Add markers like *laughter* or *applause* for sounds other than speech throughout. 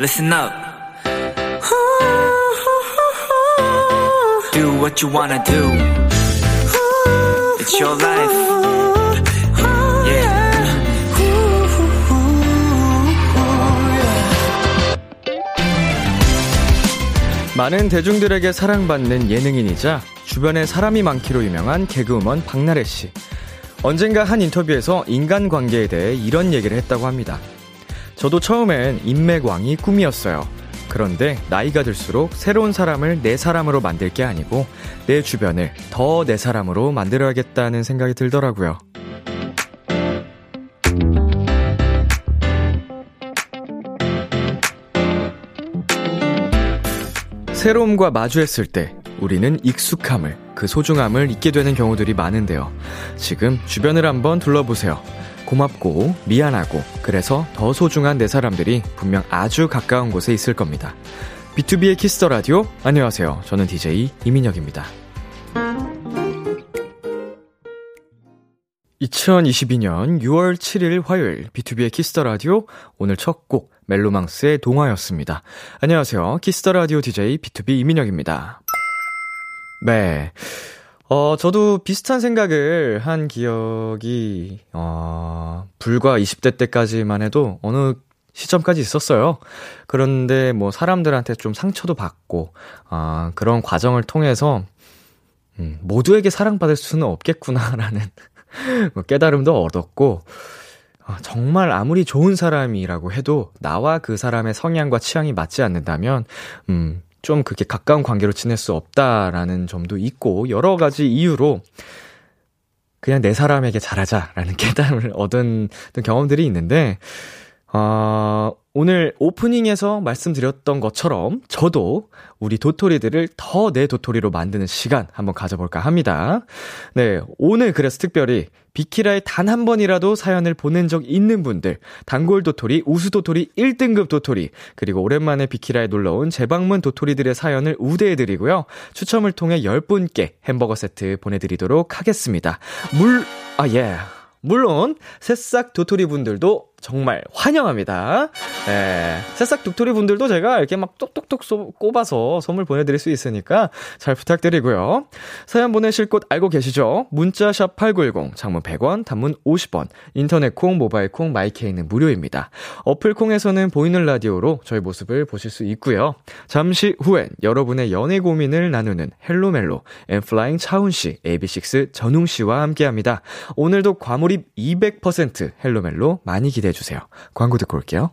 listen up. Do what you wanna do. It's your life. 많은 대중들에게 사랑받는 예능인이자 주변에 사람이 많기로 유명한 개그우먼 박나래 씨. 언젠가 한 인터뷰에서 인간관계에 대해 이런 얘기를 했다고 합니다. 저도 처음엔 인맥왕이 꿈이었어요. 그런데 나이가 들수록 새로운 사람을 내 사람으로 만들 게 아니고 내 주변을 더 내 사람으로 만들어야겠다는 생각이 들더라고요. 새로움과 마주했을 때 우리는 익숙함을, 그 소중함을 잊게 되는 경우들이 많은데요. 지금 주변을 한번 둘러보세요. 고맙고, 미안하고, 그래서 더 소중한 내 사람들이 분명 아주 가까운 곳에 있을 겁니다. 비투비의 키스 더 라디오, 안녕하세요. 저는 DJ 이민혁입니다. 2022년 6월 7일 화요일 비투비의 키스 더 라디오 오늘 첫 곡 멜로망스의 동화였습니다. 안녕하세요. 키스 더 라디오 DJ 비투비 이민혁입니다. 네. 어, 저도 비슷한 생각을 한 기억이, 어, 불과 20대 때까지만 해도 어느 시점까지 있었어요. 그런데 뭐 사람들한테 좀 상처도 받고, 아, 그런 과정을 통해서, 음, 모두에게 사랑받을 수는 없겠구나라는 *laughs* 뭐 깨달음도 얻었고, 아, 정말 아무리 좋은 사람이라고 해도 나와 그 사람의 성향과 취향이 맞지 않는다면, 음, 좀 그렇게 가까운 관계로 지낼 수 없다라는 점도 있고, 여러 가지 이유로 그냥 내 사람에게 잘하자라는 *laughs* 깨달음을 얻은 경험들이 있는데, 어, 오늘 오프닝에서 말씀드렸던 것처럼 저도 우리 도토리들을 더 내 도토리로 만드는 시간 한번 가져볼까 합니다. 네, 오늘 그래서 특별히 비키라에 단 한 번이라도 사연을 보낸 적 있는 분들, 단골 도토리, 우수 도토리, 1등급 도토리, 그리고 오랜만에 비키라에 놀러온 재방문 도토리들의 사연을 우대해드리고요. 추첨을 통해 10분께 햄버거 세트 보내드리도록 하겠습니다. 물, 아, 예. 물론, 새싹 도토리 분들도 정말 환영합니다. 예. 새싹 도토리 분들도 제가 이렇게 막 똑똑똑 쏘, 꼽아서 선물 보내드릴 수 있으니까 잘 부탁드리고요. 사연 보내실 곳 알고 계시죠? 문자샵 8910, 장문 100원, 단문 50원, 인터넷 콩, 모바일 콩, 마이케이는 무료입니다. 어플 콩에서는 보이는 라디오로 저희 모습을 보실 수 있고요. 잠시 후엔 여러분의 연애 고민을 나누는 헬로멜로, 엔플라잉 차훈씨, AB6IX 전웅씨와 함께 합니다. 오늘도 과몰입 200% 헬로멜로 많이 기대해 해 주세요. 광고 듣고 올게요.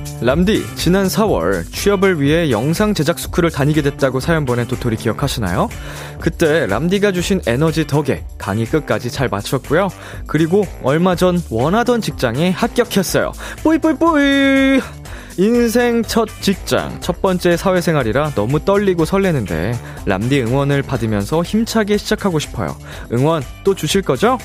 람디, 지난 4월 취업을 위해 영상 제작 스쿨을 다니게 됐다고 사연 보낸 도토리 기억하시나요? 그때 람디가 주신 에너지 덕에 강의 끝까지 잘 마쳤고요. 그리고 얼마 전 원하던 직장에 합격했어요. 뿌이뿌이뿌이! 인생 첫 직장, 첫 번째 사회생활이라 너무 떨리고 설레는데 람디 응원을 받으면서 힘차게 시작하고 싶어요. 응원 또 주실 거죠?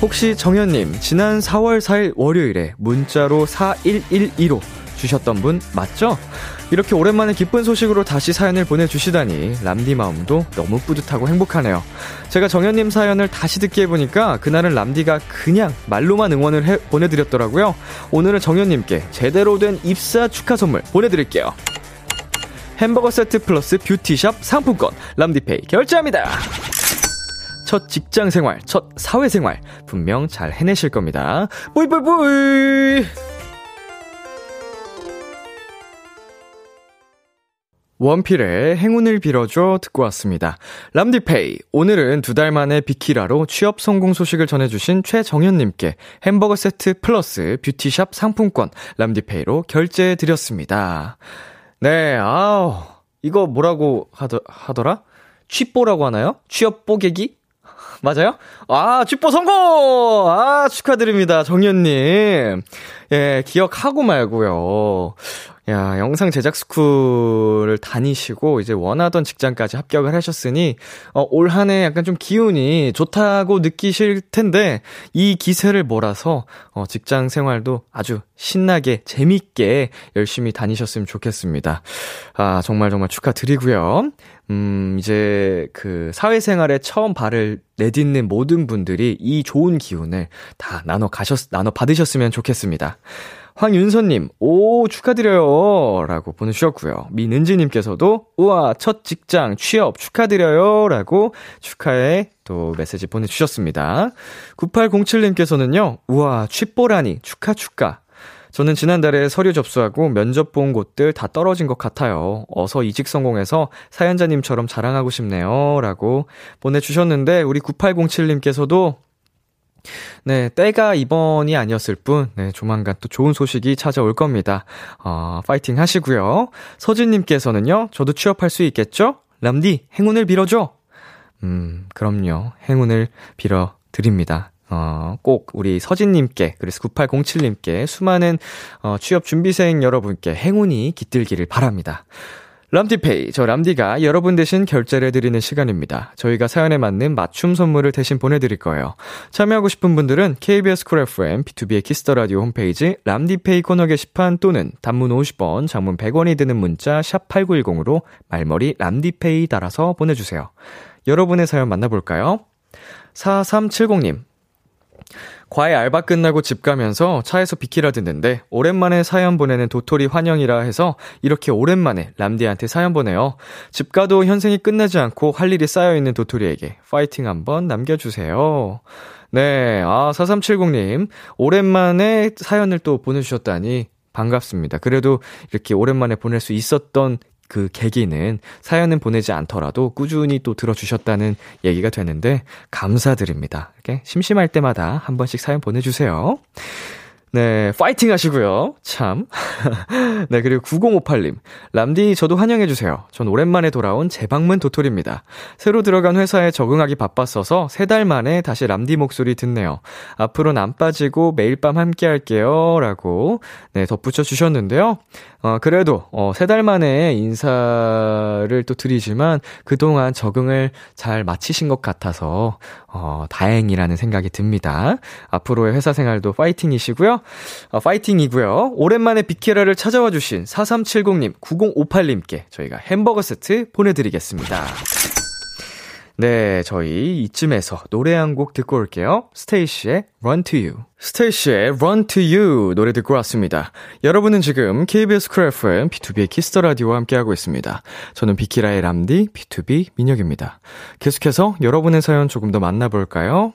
혹시 정현님, 지난 4월 4일 월요일에 문자로 4112로 주셨던 분 맞죠? 이렇게 오랜만에 기쁜 소식으로 다시 사연을 보내주시다니 람디 마음도 너무 뿌듯하고 행복하네요. 제가 정현님 사연을 다시 듣기 해보니까 그날은 람디가 그냥 말로만 응원을 해, 보내드렸더라고요. 오늘은 정현님께 제대로 된 입사 축하 선물 보내드릴게요. 햄버거 세트 플러스 뷰티샵 상품권 람디페이 결제합니다. 첫 직장 생활, 첫 사회 생활 분명 잘 해내실 겁니다. 뿌이뿌이뿌이! 원필의 행운을 빌어줘 듣고 왔습니다. 람디페이. 오늘은 두 달 만에 비키라로 취업 성공 소식을 전해주신 최정현님께 햄버거 세트 플러스 뷰티샵 상품권 람디페이로 결제해드렸습니다. 네, 아우. 이거 뭐라고 하더, 하더라? 취뽀라고 하나요? 취업 뽀개기? 맞아요? 아, 취뽀 성공! 아, 축하드립니다. 정현님. 예, 기억하고 말고요. 야, 영상 제작 스쿨을 다니시고 이제 원하던 직장까지 합격을 하셨으니 어, 올 한 해 약간 좀 기운이 좋다고 느끼실 텐데 이 기세를 몰아서 어, 직장 생활도 아주 신나게 재밌게 열심히 다니셨으면 좋겠습니다. 아, 정말 정말 축하드리고요. 음, 이제 그 사회생활에 처음 발을 내딛는 모든 분들이 이 좋은 기운을 다 나눠 가셨, 나눠 받으셨으면 좋겠습니다. 황윤서님, 오, 축하드려요. 라고 보내주셨고요. 민은지님께서도, 우와, 첫 직장 취업 축하드려요. 라고 축하해 또 메시지 보내주셨습니다. 9807님께서는요, 우와, 취뽀라니, 축하, 축하. 저는 지난달에 서류 접수하고 면접 본 곳들 다 떨어진 것 같아요. 어서 이직 성공해서 사연자님처럼 자랑하고 싶네요. 라고 보내주셨는데, 우리 9807님께서도 네, 때가 이번이 아니었을 뿐, 네, 조만간 또 좋은 소식이 찾아올 겁니다. 어, 파이팅 하시고요. 서진님께서는요, 저도 취업할 수 있겠죠? 람디, 행운을 빌어줘! 음, 그럼요. 행운을 빌어드립니다. 어, 꼭 우리 서진님께, 그래서 9807님께 수많은 어, 취업 준비생 여러분께 행운이 깃들기를 바랍니다. 람디페이, 저 람디가 여러분 대신 결제를 해드리는 시간입니다. 저희가 사연에 맞는 맞춤 선물을 대신 보내드릴 거예요. 참여하고 싶은 분들은 KBS 쿨 FM, 비투비의 키스 더 라디오 홈페이지 람디페이 코너 게시판 또는 단문 50원, 장문 100원이 드는 문자 샵 8910으로 말머리 람디페이 달아서 보내주세요. 여러분의 사연 만나볼까요? 4370님, 과외 알바 끝나고 집 가면서 차에서 비키라 듣는데 오랜만에 사연 보내는 도토리 환영이라 해서 이렇게 오랜만에 람디한테 사연 보내요. 집 가도 현생이 끝나지 않고 할 일이 쌓여있는 도토리에게 파이팅 한번 남겨주세요. 네, 아, 4370님. 오랜만에 사연을 또 보내주셨다니 반갑습니다. 그래도 이렇게 오랜만에 보낼 수 있었던 그 계기는 사연은 보내지 않더라도 꾸준히 또 들어주셨다는 얘기가 되는데 감사드립니다. 이렇게 심심할 때마다 한 번씩 사연 보내주세요. 네, 파이팅 하시고요. 참. *laughs* 네, 그리고 9058님. 람디, 저도 환영해주세요. 전 오랜만에 돌아온 재방문 도토리입니다. 새로 들어간 회사에 적응하기 바빴어서 세 달 만에 다시 람디 목소리 듣네요. 앞으로는 안 빠지고 매일 밤 함께 할게요. 라고, 네, 덧붙여 주셨는데요. 어, 그래도, 어, 세 달 만에 인사를 또 드리지만 그동안 적응을 잘 마치신 것 같아서, 어, 다행이라는 생각이 듭니다. 앞으로의 회사 생활도 파이팅이시고요. 어, 파이팅이고요. 오랜만에 비키라를 찾아와 주신 4370님, 9058님께 저희가 햄버거 세트 보내드리겠습니다. 네, 저희 이쯤에서 노래 한 곡 듣고 올게요. 스테이씨의 Run to You. 스테이씨의 Run to You 노래 듣고 왔습니다. 여러분은 지금 KBS 쿨 FM 비투비의 키스 더 라디오와 함께하고 있습니다. 저는 비키라의 람디 B2B 민혁입니다. 계속해서 여러분의 사연 조금 더 만나볼까요?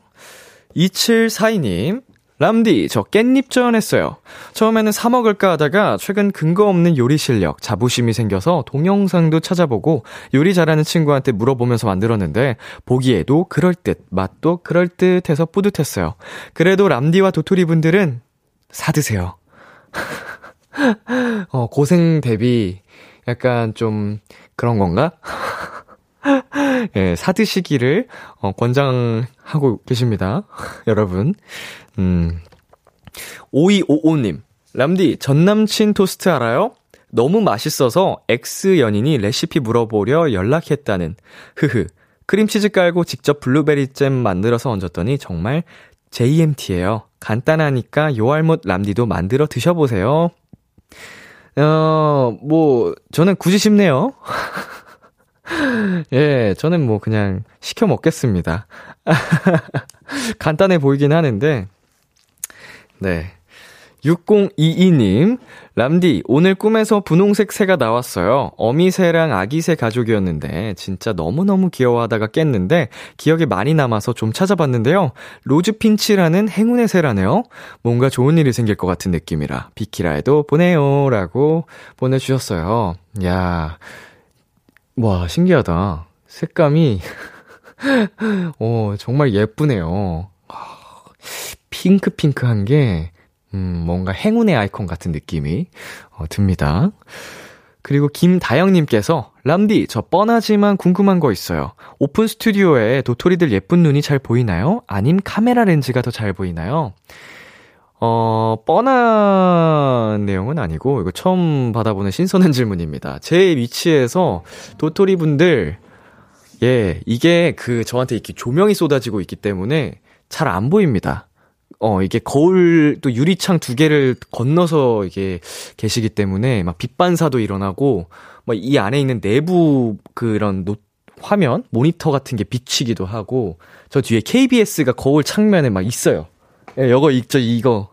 2742님, 람디, 저 깻잎전 했어요. 처음에는 사먹을까 하다가 최근 근거 없는 요리 실력, 자부심이 생겨서 동영상도 찾아보고 요리 잘하는 친구한테 물어보면서 만들었는데 보기에도 그럴듯, 맛도 그럴듯 해서 뿌듯했어요. 그래도 람디와 도토리 분들은 사드세요. *laughs* 어, 고생 대비 약간 좀 그런 건가? *laughs* 예, 사드시기를 어, 권장하고 계십니다. *laughs* 여러분. 음. 5255님. 람디, 전남친 토스트 알아요? 너무 맛있어서 ex 연인이 레시피 물어보려 연락했다는. 흐흐. 크림치즈 깔고 직접 블루베리 잼 만들어서 얹었더니 정말 JMT예요. 간단하니까 요알못 람디도 만들어 드셔보세요. 어, 뭐, 저는 굳이 싶네요. *laughs* 예, 저는 뭐 그냥 시켜 먹겠습니다. *laughs* 간단해 보이긴 하는데, 네. 6022님, 람디, 오늘 꿈에서 분홍색 새가 나왔어요. 어미새랑 아기새 가족이었는데, 진짜 너무너무 귀여워하다가 깼는데, 기억에 많이 남아서 좀 찾아봤는데요. 로즈핀치라는 행운의 새라네요. 뭔가 좋은 일이 생길 것 같은 느낌이라, 비키라에도 보내요. 라고 보내주셨어요. 야 와, 신기하다. 색감이, *laughs* 어, 정말 예쁘네요. 핑크핑크한 게, 음, 뭔가 행운의 아이콘 같은 느낌이, 어, 듭니다. 그리고 김다영님께서, 람디, 저 뻔하지만 궁금한 거 있어요. 오픈 스튜디오에 도토리들 예쁜 눈이 잘 보이나요? 아님 카메라 렌즈가 더 잘 보이나요? 어, 뻔한 내용은 아니고, 이거 처음 받아보는 신선한 *laughs* 질문입니다. 제 위치에서 도토리 분들, 예, 이게 그 저한테 이렇게 조명이 쏟아지고 있기 때문에 잘 안 보입니다. 어, 이게 거울 또 유리창 두 개를 건너서 이게 계시기 때문에 막 빛반사도 일어나고, 막 이 안에 있는 내부 그런 노, 화면, 모니터 같은 게 비치기도 하고, 저 뒤에 KBS가 거울 창면에 막 있어요. 예, 이거 있죠, *laughs* 이거.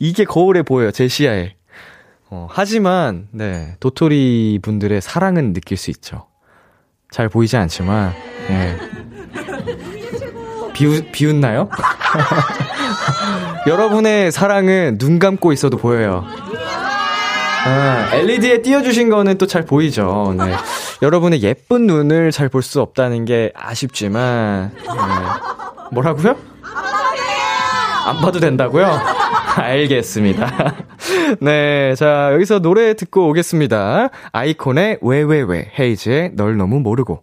이게 거울에 보여요, 제 시야에. 어, 하지만, 네, 도토리 분들의 사랑은 느낄 수 있죠. 잘 보이지 않지만, 예. 비웃, 비웃나요? *laughs* 여러분의 사랑은 눈 감고 있어도 보여요. 아, LED에 띄워주신 거는 또 잘 보이죠. 네. 여러분의 예쁜 눈을 잘 볼 수 없다는 게 아쉽지만, 네. 뭐라고요? 안 봐도 된다고요? 알겠습니다. *laughs* 네, 자, 여기서 노래 듣고 오겠습니다. 아이콘의 왜 왜 왜, 헤이즈의 널 너무 모르고.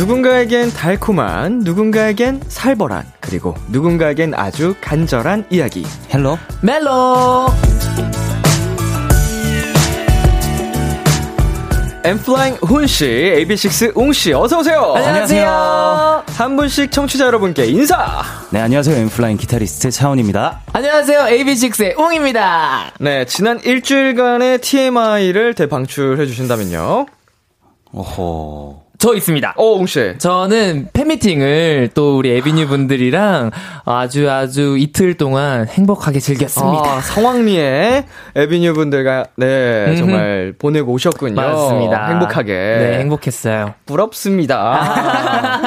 누군가에겐 달콤한, 누군가에겐 살벌한, 그리고 누군가에겐 아주 간절한 이야기. Hello 멜로 엔플라잉 훈씨, AB6 웅씨, 어서오세요! 안녕하세요. 한 분씩 청취자 여러분께 인사! 네 안녕하세요 엔플라잉 기타리스트 차훈입니다 안녕하세요 AB6IX의 웅입니다 네, 지난 일주일간의 TMI를 대방출해 주신다면요. 어허 저 있습니다 어, 웅씨. 저는 팬미팅을 또 우리 에비뉴 분들이랑 아주 아주 이틀 동안 행복하게 즐겼습니다. 아, 성황리에 에비뉴 분들과 네 음흠. 정말 보내고 오셨군요. 맞습니다. 행복하게. 네, 행복했어요. 부럽습니다.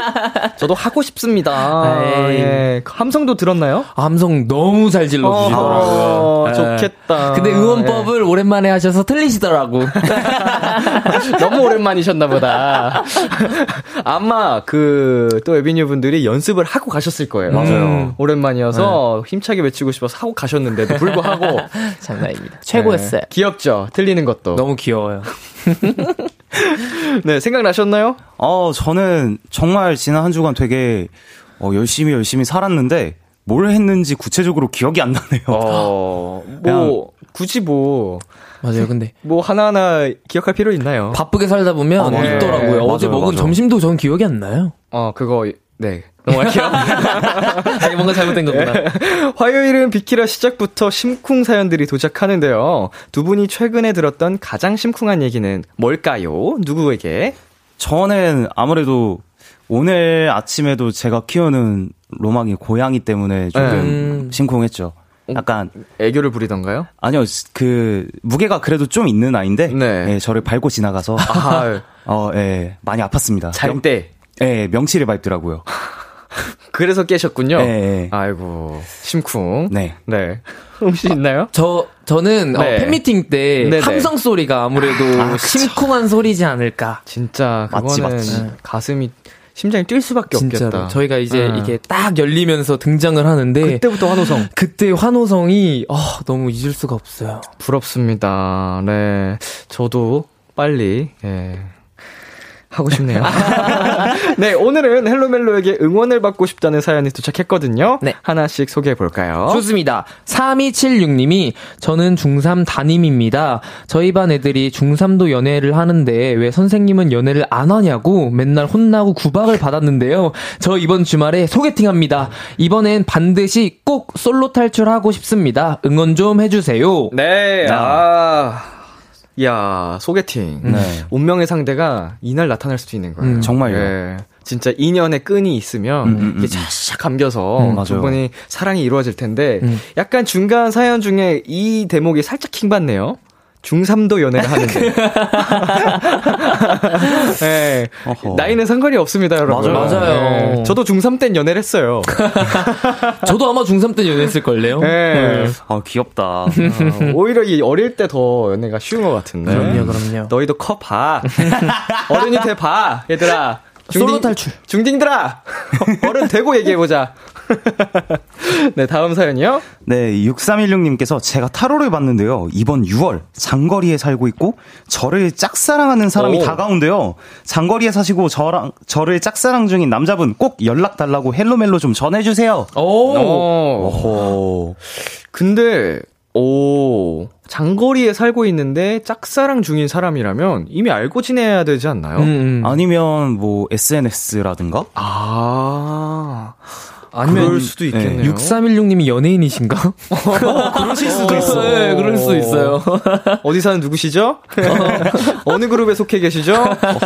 저도 하고 싶습니다. 에이. 예. 함성도 들었나요? 함성 너무 잘 질러주시더라고요. 어, 네. 좋겠다. 근데 응원법을 오랜만에 하셔서 틀리시더라고. 예. *laughs* 너무 오랜만이셨나 보다. 아마 그 또 에비뉴 분들이 연습을 하고 가셨을 거예요. 맞아요. 오랜만이어서 힘차게 외치고 싶어서 하고 가셨는데도 불구하고 *laughs* 장난입니다. 최고였어요. 네, 귀엽죠. 틀리는 것도. 너무 귀여워요. *laughs* *laughs* 네, 생각나셨나요? 어 저는 정말 지난 한 주간 되게 어, 열심히 열심히 살았는데 뭘 했는지 구체적으로 기억이 안 나네요 어, 뭐 굳이 뭐 맞아요. 근데 뭐 하나하나 기억할 필요 있나요? 바쁘게 살다 보면 아, 네. 있더라고요. 어제 맞아요, 먹은 맞아요. 점심도 전 기억이 안 나요. 어, 그거 네. 넘어갈게요. *laughs* 아니 뭔가 잘못된 거구나. 화요일은 비키라 시작부터 심쿵 사연들이 도착하는데요. 두 분이 최근에 들었던 가장 심쿵한 얘기는 뭘까요? 누구에게? 저는 아무래도 오늘 아침에도 제가 키우는 로망이 고양이 때문에 조금 음. 심쿵했죠 약간 애교를 부리던가요? 아니요 그 무게가 그래도 좀 있는 아이인데 네. 예, 저를 밟고 지나가서 아, *laughs* 어, 예, 많이 아팠습니다 잘 때. 예, 명치를 밟더라고요 *laughs* 그래서 깨셨군요. 예, 예. 아이고, 심쿵. 네. 네. *laughs* 혹시 있나요? 저 저는 어, 네. 팬미팅 때 네네. 함성 소리가 아무래도 심쿵한 소리지 않을까. 진짜 맞지, 그거는 맞지. 가슴이 심장이 뛸 수밖에 진짜로 없겠다. 저희가 이제 응. 이게 딱 열리면서 등장을 하는데 그때부터 환호성 그때 환호성이 아, 너무 잊을 수가 없어요. 부럽습니다. 네, 저도 빨리 예. 하고 싶네요. *laughs* *laughs* 네, 오늘은 헬로멜로에게 응원을 받고 싶다는 사연이 도착했거든요. 네. 하나씩 소개해 볼까요? 좋습니다. 3276님이 저는 중3 담임입니다. 저희 반 애들이 중3도 연애를 하는데 왜 선생님은 연애를 안 하냐고 맨날 혼나고 구박을 받았는데요. 저 이번 주말에 소개팅합니다. 이번엔 반드시 꼭 솔로 탈출하고 싶습니다. 응원 좀 해주세요. 네, 아. 야 소개팅. 네. 운명의 상대가 이날 나타날 수도 있는 거예요. 음. 정말요. 예. 진짜 인연의 끈이 있으면 음, 음, 이게 음. 쫙 감겨서 음. 분이 사랑이 이루어질 텐데 음. 약간 중간 사연 중에 이 대목이 살짝 킹받네요. 중3도 연애를 하는데. *laughs* 네. 어허. 나이는 상관이 없습니다, 여러분. 맞아요. 맞아요. 네. 저도 중3 땐 연애를 했어요. *laughs* 저도 아마 중3 때 연애했을걸요? 네. 아, 귀엽다. 어, 오히려 이 어릴 때 더 연애가 쉬운 것 같은데. 그럼요, 그럼요. 너희도 커 봐. *laughs* 어른이 돼 봐, 얘들아. 솔로 탈출. 중딩들아! *laughs* 어른 되고 얘기해보자. *laughs* 네, 다음 사연이요. 네, 6316님께서 제가 타로를 봤는데요. 이번 6월 장거리에 살고 있고 저를 짝사랑하는 사람이 오. 다가온대요. 장거리에 사시고 저랑 저를 짝사랑 중인 남자분 꼭 연락 달라고 헬로멜로 좀 전해 주세요. 오! 어. 어허. 근데, 오, 장거리에 살고 있는데 짝사랑 중인 사람이라면 이미 알고 지내야 되지 않나요? 음, 음. 아니면 뭐 SNS라든가? 아, 아니면 그럴 수도 있겠네요. 6316님이 연예인이신가? *laughs* 그러실 수도 있어. 네, 그럴 수 있어요. *laughs* 어디 사는 누구시죠? *laughs* 어느 그룹에 속해 계시죠?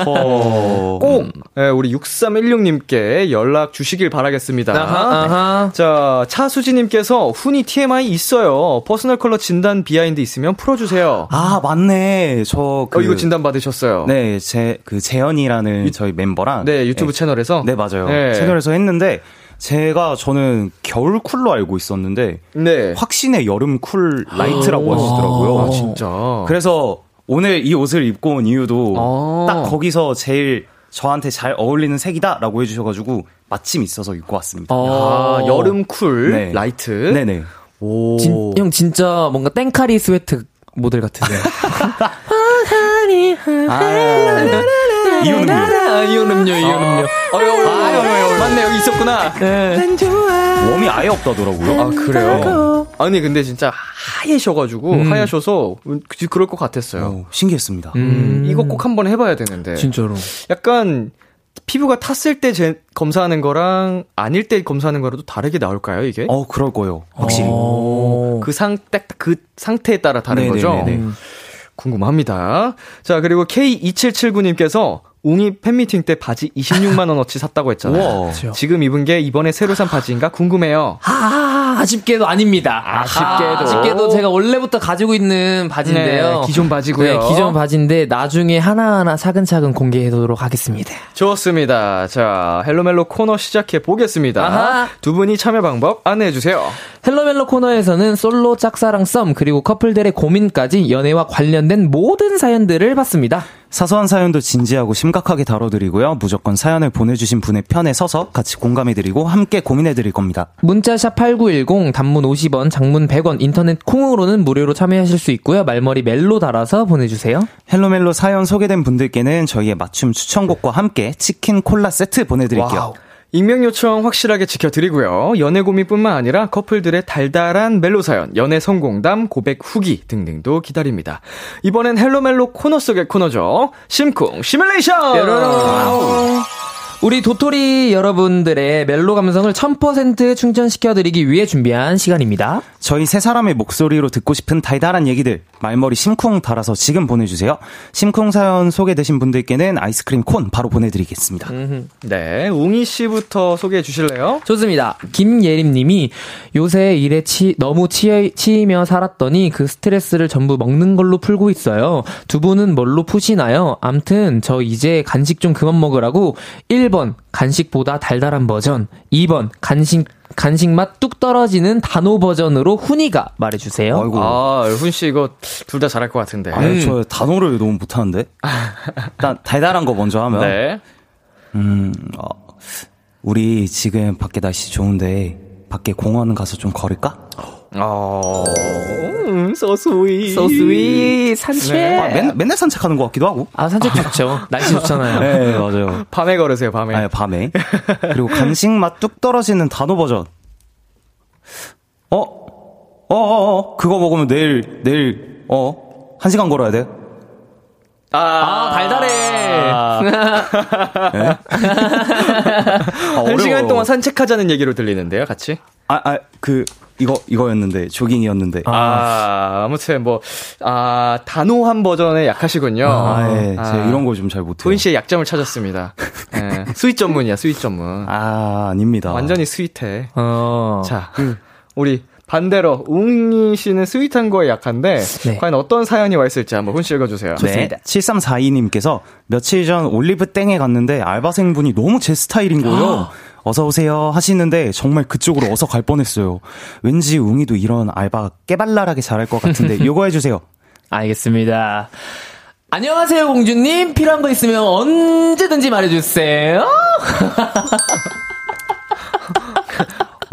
어허. 꼭 예, 우리 6316님께 연락 주시길 바라겠습니다. 아하, 아하. 자, 차수지님께서 훈이 TMI 있어요. personal color 진단 behind 있으면 풀어주세요. 아, 맞네. 저, 그, 어, 이거 진단 받으셨어요. 네, 제, 그, 재현이라는 저희 멤버랑. 네, 유튜브 네, 채널에서. 네, 맞아요. 네. 채널에서 했는데, 제가, 저는 겨울 cool로 알고 있었는데, 네. 확신의 여름 cool light라고 아, 하시더라고요. 진짜. 그래서 오늘 이 옷을 입고 온 이유도 아. 딱 거기서 제일 저한테 잘 어울리는 색이다라고 해주셔가지고 마침 있어서 입고 왔습니다. 아, 여름 cool 네. light. 네네. 오. 진, 형 진짜 뭔가 땡카리 스웨트 모델 같은데요. *laughs* 아, 이온 음료, 이온 음료. 어여, 아유, 아유, 맞네, 여기 있었구나. 웜이 아예 없다더라고요. 아, 그래요? 아니, 근데 진짜 하얘셔가지고, 음. 하얘셔서, 그, 그럴 것 같았어요. 어, 신기했습니다. 음, 이거 꼭 한번 해봐야 되는데. 진짜로. 약간, 피부가 탔을 때 제, 검사하는 거랑, 아닐 때 검사하는 거랑 또 다르게 나올까요, 이게? 어, 그럴 거예요. 확실히. 어. 그 상, 딱, 그 상태에 따라 다른 네네네네. 거죠? 음. 궁금합니다. 자, 그리고 K2779님께서 웅이 팬미팅 때 바지 26만원어치 샀다고 했잖아요. 지금 입은 게 이번에 새로 산 바지인가 궁금해요. 아, 아쉽게도 아닙니다. 아쉽게도. 아쉽게도 제가 원래부터 가지고 있는 바지인데요. 네, 기존 바지고요. 네, 기존 바지인데 나중에 하나하나 차근차근 공개해도록 하겠습니다. 좋습니다. 자, 헬로멜로 코너 시작해 보겠습니다. 아하. 두 분이 참여 방법 안내해 주세요. Hello멜로 코너에서는 솔로 짝사랑 썸 그리고 커플들의 고민까지 연애와 관련된 모든 사연들을 받습니다. 사소한 사연도 진지하고 심각하게 다뤄드리고요. 무조건 사연을 보내주신 분의 편에 서서 같이 공감해드리고 함께 고민해드릴 겁니다. 문자샵 8910 단문 50원, 장문 100원, 인터넷 콩으로는 무료로 참여하실 수 있고요. 말머리 멜로 달아서 보내주세요. Hello멜로 사연 소개된 분들께는 저희의 맞춤 추천곡과 함께 치킨 콜라 세트 보내드릴게요. wow. 익명 요청 확실하게 지켜드리고요. 연애 고민뿐만 아니라 커플들의 달달한 멜로 사연, 연애 성공담, 고백 후기 등등도 기다립니다. 이번엔 Hello멜로 코너 속의 코너죠. 심쿵 시뮬레이션! 우리 도토리 여러분들의 멜로 감성을 1000% 충전시켜드리기 위해 준비한 시간입니다. 저희 세 사람의 목소리로 듣고 싶은 달달한 얘기들 말머리 심쿵 달아서 지금 보내주세요. 심쿵 사연 소개되신 분들께는 아이스크림 콘 바로 보내드리겠습니다. 네, 웅이 씨부터 소개해 주실래요? 좋습니다. 김예림님이 요새 일에 치, 너무 치, 치이며 살았더니 그 스트레스를 전부 먹는 걸로 풀고 있어요. 두 분은 뭘로 푸시나요? 암튼 저 이제 간식 좀 그만 먹으라고 1번 간식보다 달달한 버전, 2번 간식 간식 맛 뚝 떨어지는 단호 버전으로 훈이가 말해주세요. 아이고. 아, 훈 씨 이거 둘 다 잘할 것 같은데. 아유, 저 단어를 너무 못하는데? 일단 달달한 거 먼저 하면 *laughs* 네. 음, 어, 우리 지금 밖에 날씨 좋은데 밖에 공원 가서 좀 걸을까? 어, 음, so sweet. So sweet 산책. 아, 맨, 맨날 산책하는 것 같기도 하고. 아 산책 좋죠. *laughs* 날씨 좋잖아요. 네, 맞아요. 밤에 걸으세요, 밤에. 아, 밤에. *laughs* 그리고 간식 맛 뚝 떨어지는 단호 버전. 어? 어, 어, 어, 그거 먹으면 내일, 내일, 어, 한 시간 걸어야 돼? 아, 아 달달해. 아. 네? 한 시간 동안 산책하자는 얘기로 들리는데요, 같이? 아, 아, 그, 이거, 이거였는데, 조깅이었는데. 아, 아 아무튼 뭐, 아, 단호한 버전에 약하시군요. 아, 예. 아, 제가 이런 거 좀 잘 못해요. 도인 씨의 약점을 찾았습니다. 예. 스윗 전문이야, 스윗 전문. 아, 아닙니다. 완전히 스윗해. 어. 자, 우리 반대로 웅이 씨는 sweet한 거에 약한데 네. 과연 어떤 사연이 와 있을지 한번 훈씨 읽어주세요. 좋습니다. 네. 7342님께서 며칠 전 올리브 땡에 갔는데 알바생분이 너무 제 스타일인 거예요. 어서 오세요 하시는데 정말 그쪽으로 어서 갈 뻔했어요. 왠지 웅이도 이런 알바 깨발랄하게 잘할 것 같은데 *laughs* 요거 해주세요. 알겠습니다. 안녕하세요 공주님 필요한 거 있으면 언제든지 말해주세요. *laughs*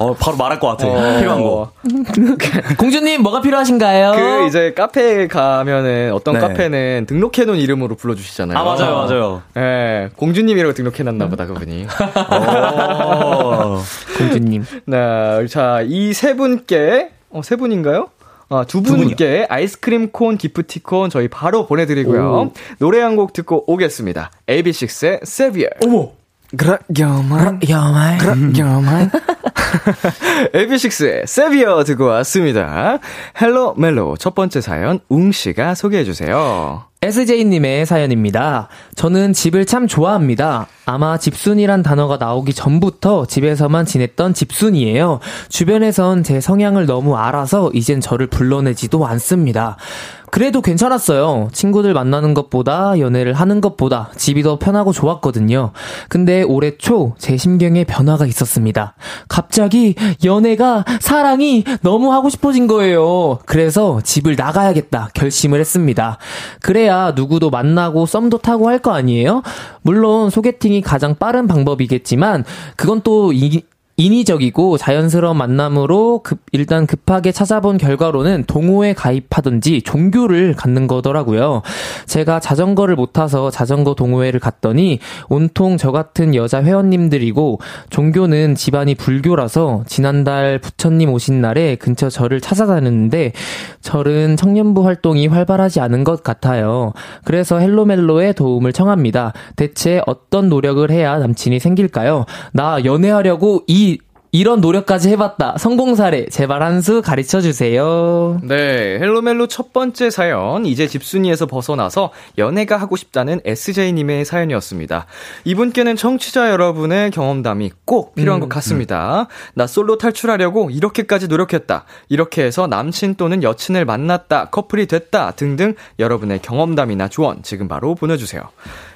어, 바로 말할 것 같아. 어... 필요한 거. *laughs* 공주님, 뭐가 필요하신가요? 그, 이제 카페에 가면은, 어떤 네. 카페는 등록해놓은 이름으로 불러주시잖아요. 아, 맞아요, 맞아요. 예, 네, 공주님이라고 등록해놨나 보다, 그분이. *laughs* 어. 공주님. 네, 자, 이 세 분께, 어, 세 분인가요? 어, 두 분께 아이스크림 콘 기프티콘 저희 바로 보내드리고요. 오. 노래 한 곡 듣고 오겠습니다. AB6IX의 Savior. 어머! 그렇야만 그렇야만 그렇야만 AB6IX의 Savior *laughs* 듣고 왔습니다. Hello 멜로 첫 번째 사연 웅씨가 소개해주세요. SJ님의 사연입니다. 저는 집을 참 좋아합니다. 아마 집순이란 단어가 나오기 전부터 집에서만 지냈던 집순이에요. 주변에선 제 성향을 너무 알아서 이젠 저를 불러내지도 않습니다. 그래도 괜찮았어요. 친구들 만나는 것보다 연애를 하는 것보다 집이 더 편하고 좋았거든요. 근데 올해 초 제 심경에 변화가 있었습니다. 갑자기 연애가 사랑이 너무 하고 싶어진 거예요. 그래서 집을 나가야겠다 결심을 했습니다. 그래야 누구도 만나고 썸도 타고 할 거 아니에요? 물론 소개팅이 가장 빠른 방법이겠지만 그건 또 이, 인위적이고 자연스러운 만남으로 급, 일단 급하게 찾아본 결과로는 동호회 가입하든지 종교를 갖는 거더라고요. 제가 자전거를 못 타서 자전거 동호회를 갔더니 온통 저 같은 여자 회원님들이고 종교는 집안이 불교라서 지난달 부처님 오신 날에 근처 절을 찾아다녔는데 절은 청년부 활동이 활발하지 않은 것 같아요. 그래서 Hello멜로의 도움을 청합니다. 대체 어떤 노력을 해야 남친이 생길까요? 나 연애하려고 이 이런 노력까지 해봤다. 성공 사례 제발 한 수 가르쳐 주세요. 네, Hello멜로 첫 번째 사연 이제 집순이에서 벗어나서 연애가 하고 싶다는 SJ님의 사연이었습니다. 이분께는 청취자 여러분의 경험담이 꼭 필요한 음, 것 같습니다. 음. 나 솔로 탈출하려고 이렇게까지 노력했다. 이렇게 해서 남친 또는 여친을 만났다, 커플이 됐다 등등 여러분의 경험담이나 조언 지금 바로 보내주세요.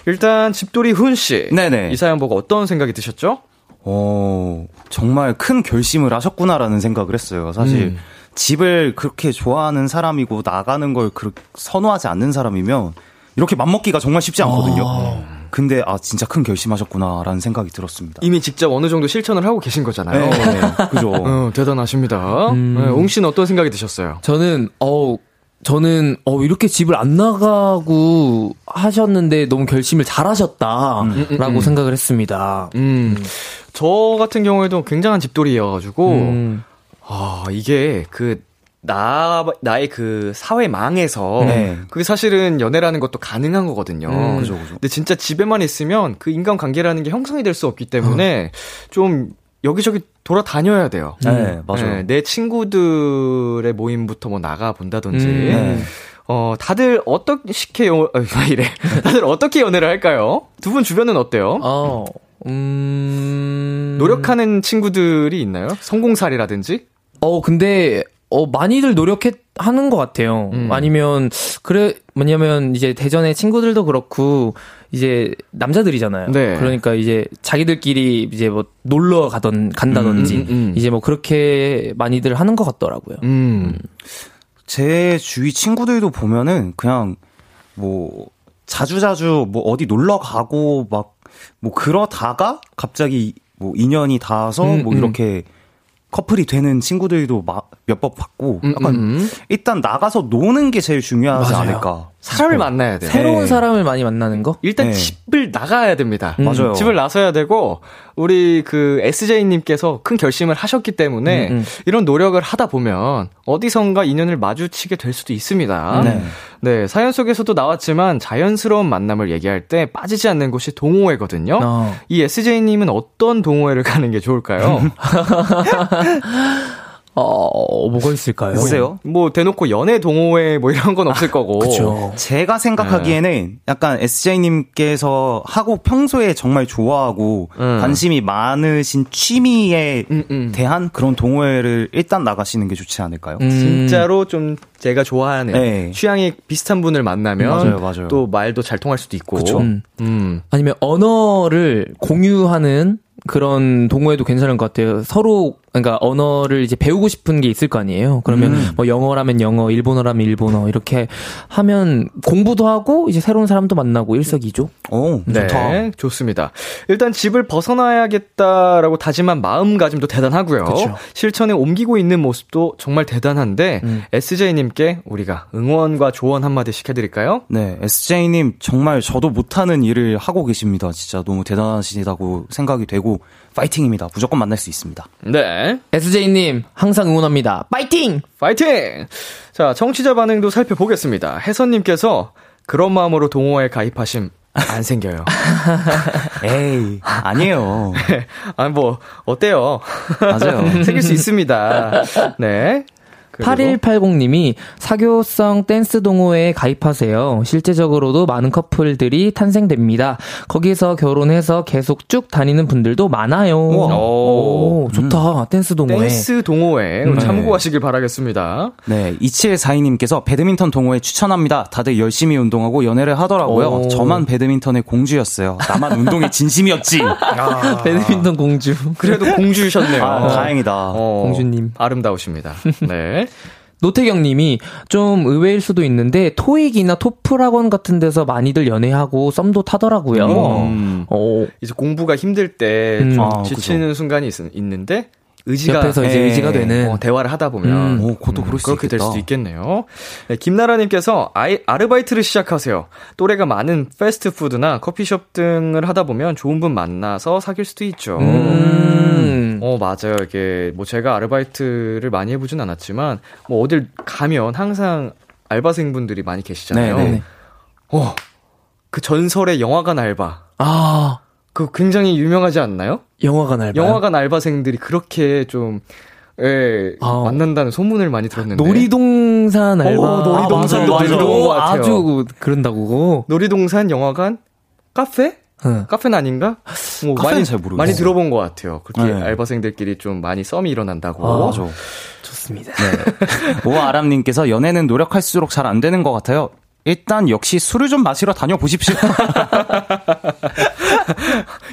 일단 집돌이 훈 씨, 네네. 이 사연 보고 어떤 생각이 드셨죠? 어, 정말 큰 결심을 하셨구나라는 생각을 했어요. 사실 음. 집을 그렇게 좋아하는 사람이고 나가는 걸 그렇게 선호하지 않는 사람이면 이렇게 맘먹기가 정말 쉽지 않거든요. 아. 근데 아 진짜 큰 결심하셨구나라는 생각이 들었습니다. 이미 직접 어느 정도 실천을 하고 계신 거잖아요. 네, 그죠. 어, 대단하십니다. 음. 네, 옹 씨는 어떤 생각이 드셨어요? 저는 어 저는 어 이렇게 집을 안 나가고 하셨는데 너무 결심을 잘하셨다라고 음, 음, 음. 생각을 했습니다. 음. 저 같은 경우에도 굉장한 집돌이여가지고 음. 아 이게 그 나, 나의 그 사회망에서, 네. 그게 사실은 연애라는 것도 가능한 거거든요. 음, 그죠, 그죠. 근데 진짜 집에만 있으면 그 인간관계라는 게 형성이 될 수 없기 때문에 어. 좀 여기저기 돌아다녀야 돼요. 네, 음. 맞아요. 네, 내 친구들의 모임부터 뭐 나가 본다든지. 음. 네. 어, 다들 어떻게, 연, 어, 이래. *laughs* 다들 어떻게 연애를 할까요? 두 분 주변은 어때요? 어, 음. 노력하는 친구들이 있나요? 성공 사례라든지? 어, 근데, 어, 많이들 노력해, 하는 것 같아요. 음. 아니면, 그래, 뭐냐면, 이제 대전의 친구들도 그렇고, 이제 남자들이잖아요. 네. 그러니까 이제 자기들끼리 이제 뭐 놀러 가던 간다든지 음, 음, 음. 이제 뭐 그렇게 많이들 하는 것 같더라고요. 음. 제 주위 친구들도 보면은 그냥 뭐 자주 자주 뭐 어디 놀러 가고 막 뭐 그러다가 갑자기 뭐 인연이 닿아서 음, 뭐 음. 이렇게 커플이 되는 친구들도 몇 번 봤고 약간 일단 나가서 노는 게 제일 중요하지 맞아요. 않을까. 사람을 만나야 돼요. 새로운 네. 사람을 많이 만나는 거? 일단 네. 집을 나가야 됩니다. 음. 맞아요. 집을 나서야 되고 우리 그 SJ님께서 큰 결심을 하셨기 때문에 음, 음. 이런 노력을 하다 보면 어디선가 인연을 마주치게 될 수도 있습니다. 네. 네, 사연 속에서도 나왔지만 자연스러운 만남을 얘기할 때 빠지지 않는 곳이 동호회거든요. 어. 이 SJ님은 어떤 동호회를 가는 게 좋을까요? *laughs* 어, 뭐가 있을까요? 글쎄요. 뭐 대놓고 연애 동호회 뭐 이런 건 없을 거고. 그쵸. 제가 생각하기에는 약간 SJ님께서 하고 평소에 정말 좋아하고 음. 관심이 많으신 취미에 음, 음. 대한 그런 동호회를 일단 나가시는 게 좋지 않을까요? 음. 진짜로 좀 제가 좋아하는 네. 취향이 비슷한 분을 만나면 맞아요, 맞아요. 또 말도 잘 통할 수도 있고. 그쵸. 음. 음. 아니면 언어를 공유하는 그런 동호회도 괜찮은 것 같아요. 서로 그러니까 언어를 이제 배우고 싶은 게 있을 거 아니에요. 그러면 음. 뭐 영어라면 영어, 일본어라면 일본어 이렇게 하면 공부도 하고 이제 새로운 사람도 만나고 일석이조. 오, 네, 좋다. 좋습니다. 일단 집을 벗어나야겠다라고 다짐한 마음가짐도 대단하고요. 그쵸. 실천에 옮기고 있는 모습도 정말 대단한데 음. SJ님께 우리가 응원과 조언 한마디씩 해드릴까요? 네, SJ님 정말 저도 못하는 일을 하고 계십니다. 진짜 너무 대단하시다고 생각이 되고 파이팅입니다. 무조건 만날 수 있습니다. 네, SJ님 항상 응원합니다. 파이팅! 파이팅! 자, 청취자 반응도 살펴보겠습니다. 혜선님께서 그런 마음으로 동호회에 가입하심 안 생겨요. *laughs* 에이, 아니에요. *laughs* 아, 뭐, 어때요? 맞아요. *laughs* 생길 수 있습니다. 네. 그리고 8180님이 사교성 댄스 동호회에 가입하세요. 실제적으로도 많은 커플들이 탄생됩니다. 거기서 결혼해서 계속 쭉 다니는 분들도 많아요. 우와. 오, 좋다. 댄스 동호회. 댄스 동호회 음. 참고하시길 바라겠습니다. 네, 2742님께서 배드민턴 동호회 추천합니다. 다들 열심히 운동하고 연애를 하더라고요. 오. 저만 배드민턴의 공주였어요. 나만 운동의 진심이었지. *laughs* 배드민턴 공주. 그래도 공주셨네요. 아, 다행이다. 어, 공주님. 아름다우십니다. 네. 노태경 님이 좀 의외일 수도 있는데 토익이나 토플 학원 같은 데서 많이들 연애하고 썸도 타더라고요. 음. 어, 이제 공부가 힘들 때 음. 좀 아, 지치는 순간이 있, 있는데 의지가 옆에서 이제 예. 의지가 되는 어, 대화를 하다 보면 음. 오, 그것도 그럴 수 그렇게 될 있겠다. 수도 있겠네요. 네, 김나라님께서 아이, 아르바이트를 시작하세요. 또래가 많은 패스트푸드나 커피숍 등을 하다 보면 좋은 분 만나서 사귈 수도 있죠. 음. 어, 맞아요. 이게, 뭐, 제가 아르바이트를 많이 해보진 않았지만, 뭐, 어딜 가면 항상 알바생분들이 많이 계시잖아요. 네, 네. 어, 그 전설의 영화관 알바. 아, 그 굉장히 유명하지 않나요? 영화관 알바. 영화관 알바생들이 그렇게 좀, 예, 아. 만난다는 소문을 많이 들었는데. 놀이동산 알바. 어, 놀이동산도 아, 맞아요. 많이 들어온 것 같아요. 아주 그런다고. 놀이동산, 영화관, 카페? 응. 카페는 아닌가? 뭐 카페는 많이 잘 모르겠어요. 많이 들어본 것 같아요. 그렇게 네. 알바생들끼리 좀 많이 썸이 일어난다고. 아, 맞아. 좋습니다. *laughs* 오아람님께서 연애는 노력할수록 잘 안 되는 것 같아요. 일단 역시 술을 좀 마시러 다녀보십시오. *laughs*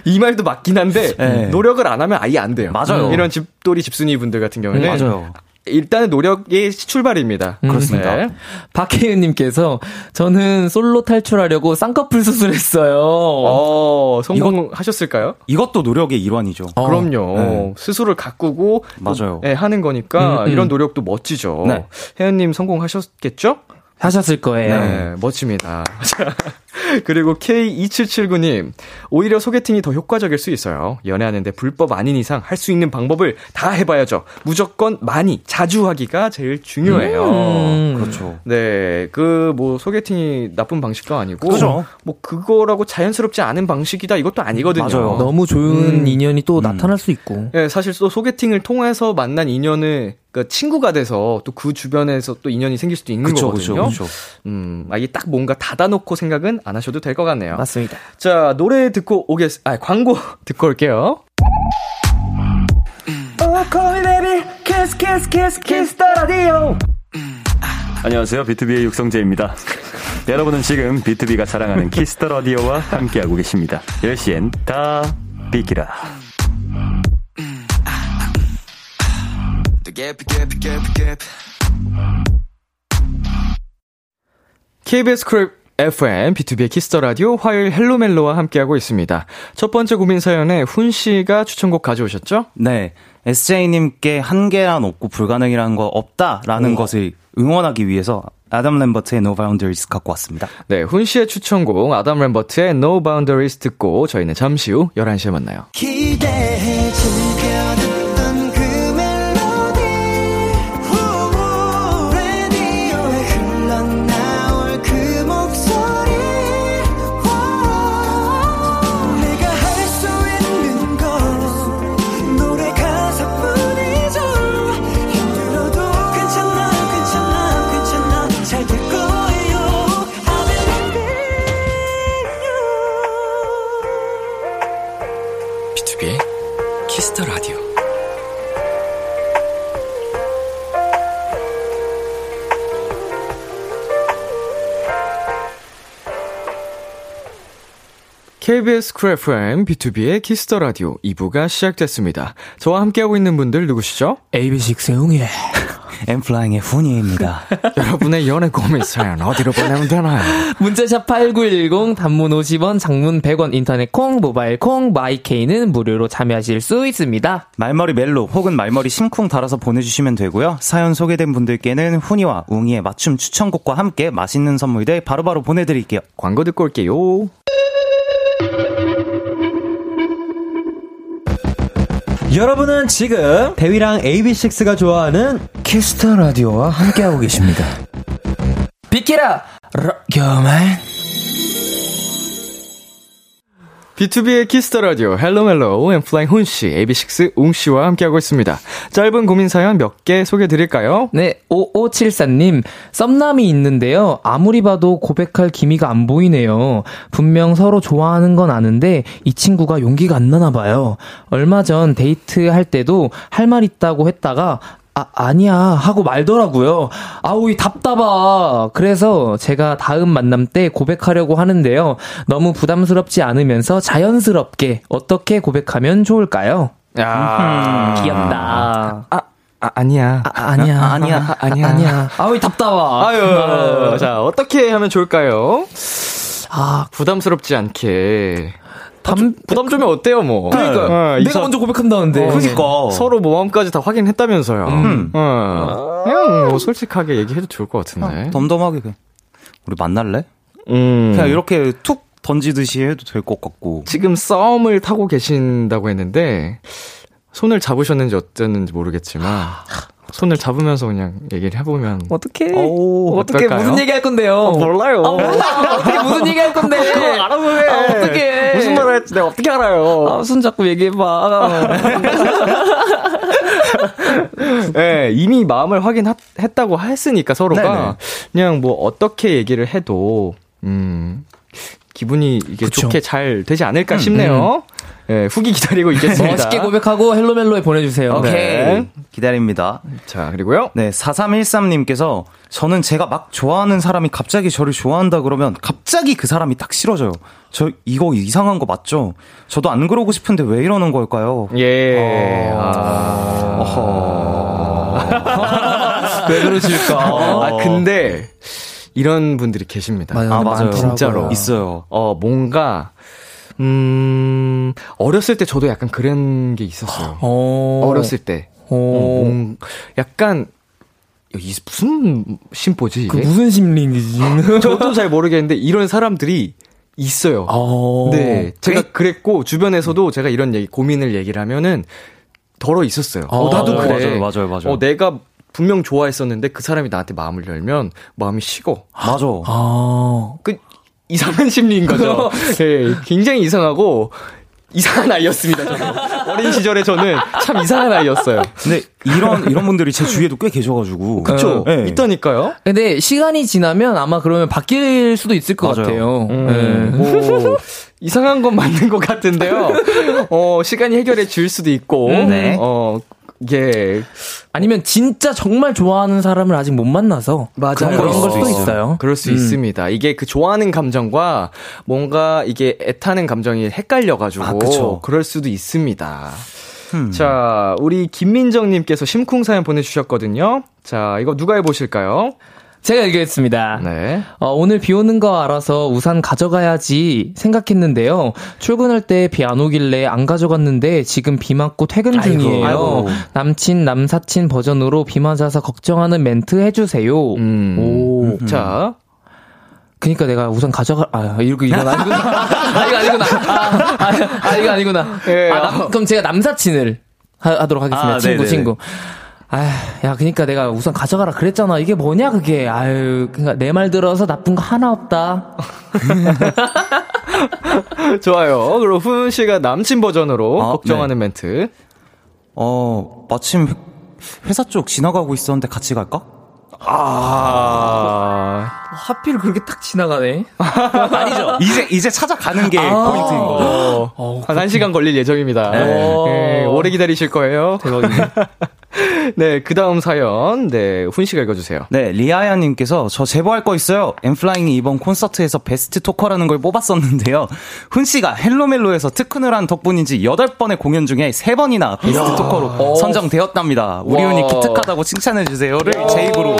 이 말도 맞긴 한데 네. 노력을 안 하면 아예 안 돼요. 맞아요. 이런 집돌이 집순이 분들 같은 경우에는 음, 맞아요. 일단은 노력이 출발입니다. 그렇습니다. 네. 박혜은님께서 저는 솔로 탈출하려고 쌍꺼풀 수술했어요. 어, 성공하셨을까요? 이것 도 노력의 일환이죠. 어. 그럼요. 네. 스스로를 가꾸고 맞아요. 또, 예, 하는 거니까 음, 음. 이런 노력도 멋지죠. 네. 혜연님 성공하셨겠죠? 하셨을 거예요. 네, 멋집니다. *laughs* 자, 그리고 K2779님, 오히려 소개팅이 더 효과적일 수 있어요. 연애하는데 불법 아닌 이상 할 수 있는 방법을 다 해봐야죠. 무조건 많이, 자주 하기가 제일 중요해요. 음. 그렇죠. 네, 그, 뭐, 소개팅이 나쁜 방식도 아니고, 그죠. 뭐, 그거라고 자연스럽지 않은 방식이다, 이것도 아니거든요. 맞아요. 너무 좋은 음. 인연이 또 음. 나타날 수 있고. 네, 사실 또 소개팅을 통해서 만난 인연을, 그 친구가 돼서 또 그 주변에서 또 인연이 생길 수도 있는 그쵸, 거거든요. 그쵸, 그쵸. 음, 아, 이게 딱 뭔가 닫아놓고 생각은 안 하셔도 될 것 같네요. 맞습니다. 자, 노래 듣고 오겠, 아, 광고 *laughs* 듣고 올게요. 안녕하세요. BTOB의 육성재입니다. 여러분은 지금 BTOB가 자랑하는 Kiss the Radio와 함께하고 계십니다. 10시엔 다 비키라. KBS 쿨 FM, B2B의 키스터 라디오 화요일 Hello 멜로와 함께하고 있습니다. 첫 번째 고민 사연에 훈 씨가 추천곡 가져오셨죠? 네. SJ님께 한계란 없고 불가능이라는 거 없다라는 오. 것을 응원하기 위해서 아담 램버트의 No Boundaries 갖고 왔습니다. 네, 훈 씨의 추천곡 아담 램버트의 No Boundaries 듣고 저희는 잠시 후 11시에 만나요. 기대해 KBS 쿨 FM, B2B의 키스터 라디오 2부가 시작됐습니다. 저와 함께하고 있는 분들 누구시죠? AB6IX의 웅이 N.Flying의 훈이입니다. *laughs* 여러분의 연애 고민 사연 어디로 보내면 되나요? 문자샵 8910, 단문 50원, 장문 100원, 인터넷 콩, 모바일 콩, my K는 무료로 참여하실 수 있습니다. 말머리 멜로 혹은 말머리 심쿵 달아서 보내주시면 되고요. 사연 소개된 분들께는 훈이와 웅이의 맞춤 추천곡과 함께 맛있는 선물들 바로바로 보내드릴게요. 광고 듣고 올게요. 여러분은 지금 대휘랑 AB6IX가 좋아하는 Kiss the Radio와 함께하고 계십니다. 비키라 로교만 B2B의 키스터 라디오 헬로 멜로 엠플라잉 훈 씨, AB6IX 웅 씨와 함께하고 있습니다. 짧은 고민 사연 몇 개 소개해 드릴까요? 네, 5574님. 썸남이 있는데요. 아무리 봐도 고백할 기미가 안 보이네요. 분명 서로 좋아하는 건 아는데 이 친구가 용기가 안 나나 봐요. 얼마 전 데이트 할 때도 할 말 있다고 했다가 아, 아니야. 하고 말더라고요. 아우, 이 답답하. 그래서 제가 다음 만남 때 고백하려고 하는데요. 너무 부담스럽지 않으면서 자연스럽게 어떻게 고백하면 좋을까요? 야 귀엽다. 아, 아, 아니야. 아, 아니야. 아, 아니야. 아, 아니야. 아 니야. 아우, 답답하. 아유. 자, 어떻게 하면 좋을까요? 아, 부담스럽지 않게. 담, 부담 주면 어때요, 뭐. 그러니까 어, 내가 먼저 고백한다는데. 어, 그러니까 서로 뭐 마음까지 다 확인했다면서요. 음. 어. 그냥 뭐 솔직하게 얘기해도 좋을 것 같은데. 아, 덤덤하게 그냥. 우리 만날래? 음. 그냥 이렇게 툭 던지듯이 해도 될 것 같고. 지금 썸을 타고 계신다고 했는데 손을 잡으셨는지 어땠는지 모르겠지만 손을 잡으면서 그냥 얘기를 해보면 어떻게 어떻게 무슨 얘기 할 건데요? 어, 몰라요. 아, 어떻게 무슨 얘기 할 건데? *laughs* 알아서 해. 아, 어떻게 무슨 말을 할지 내가 어떻게 알아요? 아, 손 잡고 얘기해봐. *laughs* 네, 이미 마음을 확인했다고 했으니까 서로가 네네. 그냥 뭐 어떻게 얘기를 해도 음 기분이 이게 그쵸. 좋게 잘 되지 않을까 음, 싶네요. 음. 네, 후기 기다리고 있겠습니다. 멋있게 고백하고 헬로멜로에 보내주세요. 오케이. 네. 기다립니다. 자, 그리고요. 네, 4313님께서 저는 제가 막 좋아하는 사람이 갑자기 저를 좋아한다 그러면 갑자기 그 사람이 딱 싫어져요. 저 이거 이상한 거 맞죠? 저도 안 그러고 싶은데 왜 이러는 걸까요? 예. 어... 아... *laughs* 왜 그러실까? 아, 근데 이런 분들이 계십니다. 맞아요. 아, 맞아요. 진짜로. 있어요. 어, 뭔가 음, 어렸을 때 저도 약간 그런 게 있었어요. 오. 어. 어렸을 때. 어, 음, 약간, 이 무슨 심보지? 이게? 그 무슨 심리인지. *laughs* 저도 잘 모르겠는데, 이런 사람들이 있어요. 네. 제가 그랬고, 주변에서도 제가 이런 얘기, 고민을 얘기를 하면은, 덜어 있었어요. 어, 나도 그래. 맞아요, 맞아요, 맞아요. 어, 내가 분명 좋아했었는데 그 사람이 나한테 마음을 열면 마음이 식어. 맞아. 아. 그 이상한 심리인 거죠. *laughs* 예, 굉장히 이상하고 이상한 아이였습니다. 저는. 어린 시절에 저는 참 이상한 아이였어요. 근데 이런 이런 분들이 제 주위에도 꽤 계셔가지고. 그쵸. 네. 있다니까요. 근데 시간이 지나면 아마 그러면 바뀔 수도 있을 것 맞아요. 같아요. 음, 네. 뭐 이상한 건 맞는 것 같은데요. 어 시간이 해결해 줄 수도 있고. 음, 네. 어 예. 아니면 진짜 정말 좋아하는 사람을 아직 못 만나서 맞아요. 그런 걸 수도 있어요. 그럴 수 음. 있습니다. 이게 그 좋아하는 감정과 뭔가 이게 애타는 감정이 헷갈려가지고 아, 그럴 수도 있습니다. 음. 자, 우리 김민정님께서 심쿵 사연 보내주셨거든요. 자, 이거 누가 해보실까요? 제가 읽겠습니다. 네. 어, 오늘 비 오는 거 알아서 우산 가져가야지 생각했는데요. 출근할 때 비 안 오길래 안 가져갔는데 지금 비 맞고 퇴근 중이에요. 아이고. 남친, 남사친 버전으로 비 맞아서 걱정하는 멘트 해주세요. 음. 오. 자, 그니까 내가 우산 가져가, 아, 이거, 이건 아니구나. *laughs* 아, 이거 아니구나. 아, 아, 아, 이거 아니구나. 예, 아, 남- 그럼 제가 남사친을 하, 도록 하겠습니다. 아, 친구, 네네네. 친구. 아, 야, 그니까 내가 우산 가져가라 그랬잖아. 이게 뭐냐, 그게. 아유, 그니까 내 말 들어서 나쁜 거 하나 없다. *laughs* 좋아요. 그리고 훈 씨가 남친 버전으로 아, 걱정하는 멘트. 어, 마침 회- 회사 쪽 지나가고 있었는데 같이 갈까? 아. 하필 그렇게 딱 지나가네. *laughs* 아니죠. 이제, 이제 찾아가는 게 포인트인 거죠. 어, 한 1시간 걸릴 예정입니다. 네. 네, 오래 기다리실 거예요. 대박이네. *laughs* *laughs* 네, 그 다음 사연. 네, 훈 씨가 읽어주세요. 네, 리아야님께서 저 제보할 거 있어요. 엠플라잉이 이번 콘서트에서 베스트 토커라는 걸 뽑았었는데요. 훈 씨가 헬로멜로에서 특훈을 한 덕분인지 8번의 공연 중에 3번이나 베스트 토커로 선정되었답니다. 우리 와. 훈이 기특하다고 칭찬해주세요를 제 입으로.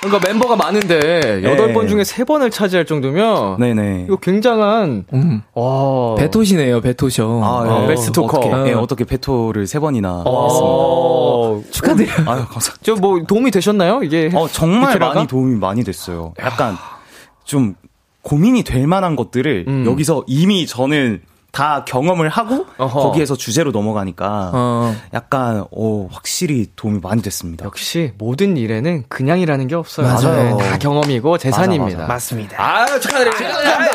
그러니까 멤버가 많은데, 네. 8번 중에 3번을 차지할 정도면, 네네. 이거 굉장한, 음. 와. 베토시네요, 베토셔. 아, 어, 예. 베스트 토커. 어떻게, 예, 어떻게 베토를 3번이나 했습니다. 어, 축하드려요. 아유, 감사합니다. 저뭐 도움이 되셨나요? 이게. 어, 정말 비키라가? 많이 도움이 많이 됐어요. 약간 좀 고민이 될 만한 것들을 음. 여기서 이미 저는 다 경험을 하고 어허. 거기에서 주제로 넘어가니까 어. 약간 어, 확실히 도움이 많이 됐습니다. 역시 모든 일에는 그냥이라는 게 없어요. 맞아요. 다 경험이고 재산입니다. 맞아, 맞습니다. 아유, 축하드립니다. 아,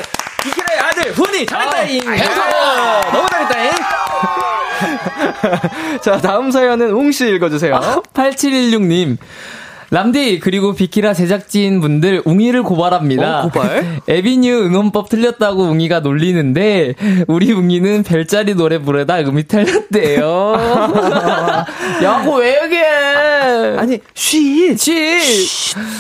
비키라의 아들, 훈이 잘했다잉. 벤터! 너무 잘했다잉. *laughs* 자, 다음 사연은 웅씨 읽어주세요. 8716님. 람디 그리고 비키라 제작진 분들 웅이를 고발합니다. 어, 고발? *laughs* 에비뉴 응원법 틀렸다고 웅이가 놀리는데 우리 웅이는 별자리 노래 부르다 음이 틀렸대요. *laughs* 야고 왜 얘기 해? 아니, 쉬! 치.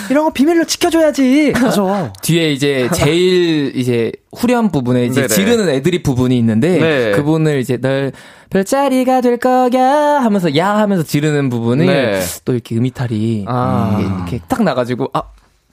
이런 거 비밀로 지켜줘야지. 맞아. *laughs* 뒤에 이제 제일 이제 후렴 부분에 이제 네네. 지르는 애드립 부분이 있는데 네. 그분을 이제 널 별자리가 될 거야 하면서 야 하면서 지르는 부분을 네. 또 이렇게 음이탈이 아. 이렇게 딱 나가지고 아,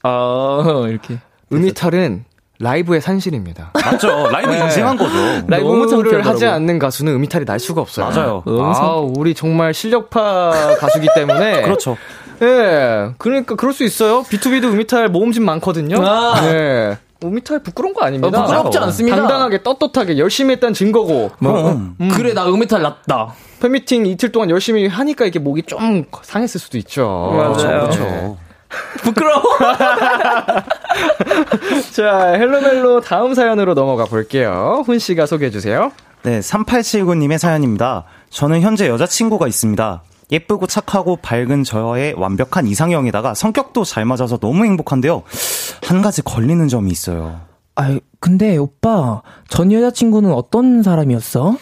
아 이렇게 음이탈은 라이브의 산실입니다. 맞죠. 라이브 인증한 거죠. 라이브 너무 너무를 창피하더라고요. 하지 않는 가수는 음이탈이 날 수가 없어요. 맞아요. 아, 우리 정말 실력파 *laughs* 가수기 때문에. 그렇죠. 예. 그러니까 그럴 수 있어요. B2B도 음이탈 모음집 많거든요. 아. 예. 음이탈 부끄러운 거 아닙니다. 어, 부끄럽지 않습니다. 당당하게 떳떳하게 열심히 했다는 증거고. 그럼. 그래 나 음이탈 났다. 팬미팅 이틀 동안 열심히 하니까 이게 목이 좀 상했을 수도 있죠. 맞아요. 그렇죠. 부끄러워. *laughs* 자, Hello 멜로 다음 사연으로 넘어가 볼게요. 훈 씨가 소개해 주세요. 네, 3879님의 사연입니다. 저는 현재 여자친구가 있습니다. 예쁘고 착하고 밝은 저의 완벽한 이상형에다가 성격도 잘 맞아서 너무 행복한데요. 한 가지 걸리는 점이 있어요. 아 근데 오빠 전 여자친구는 어떤 사람이었어?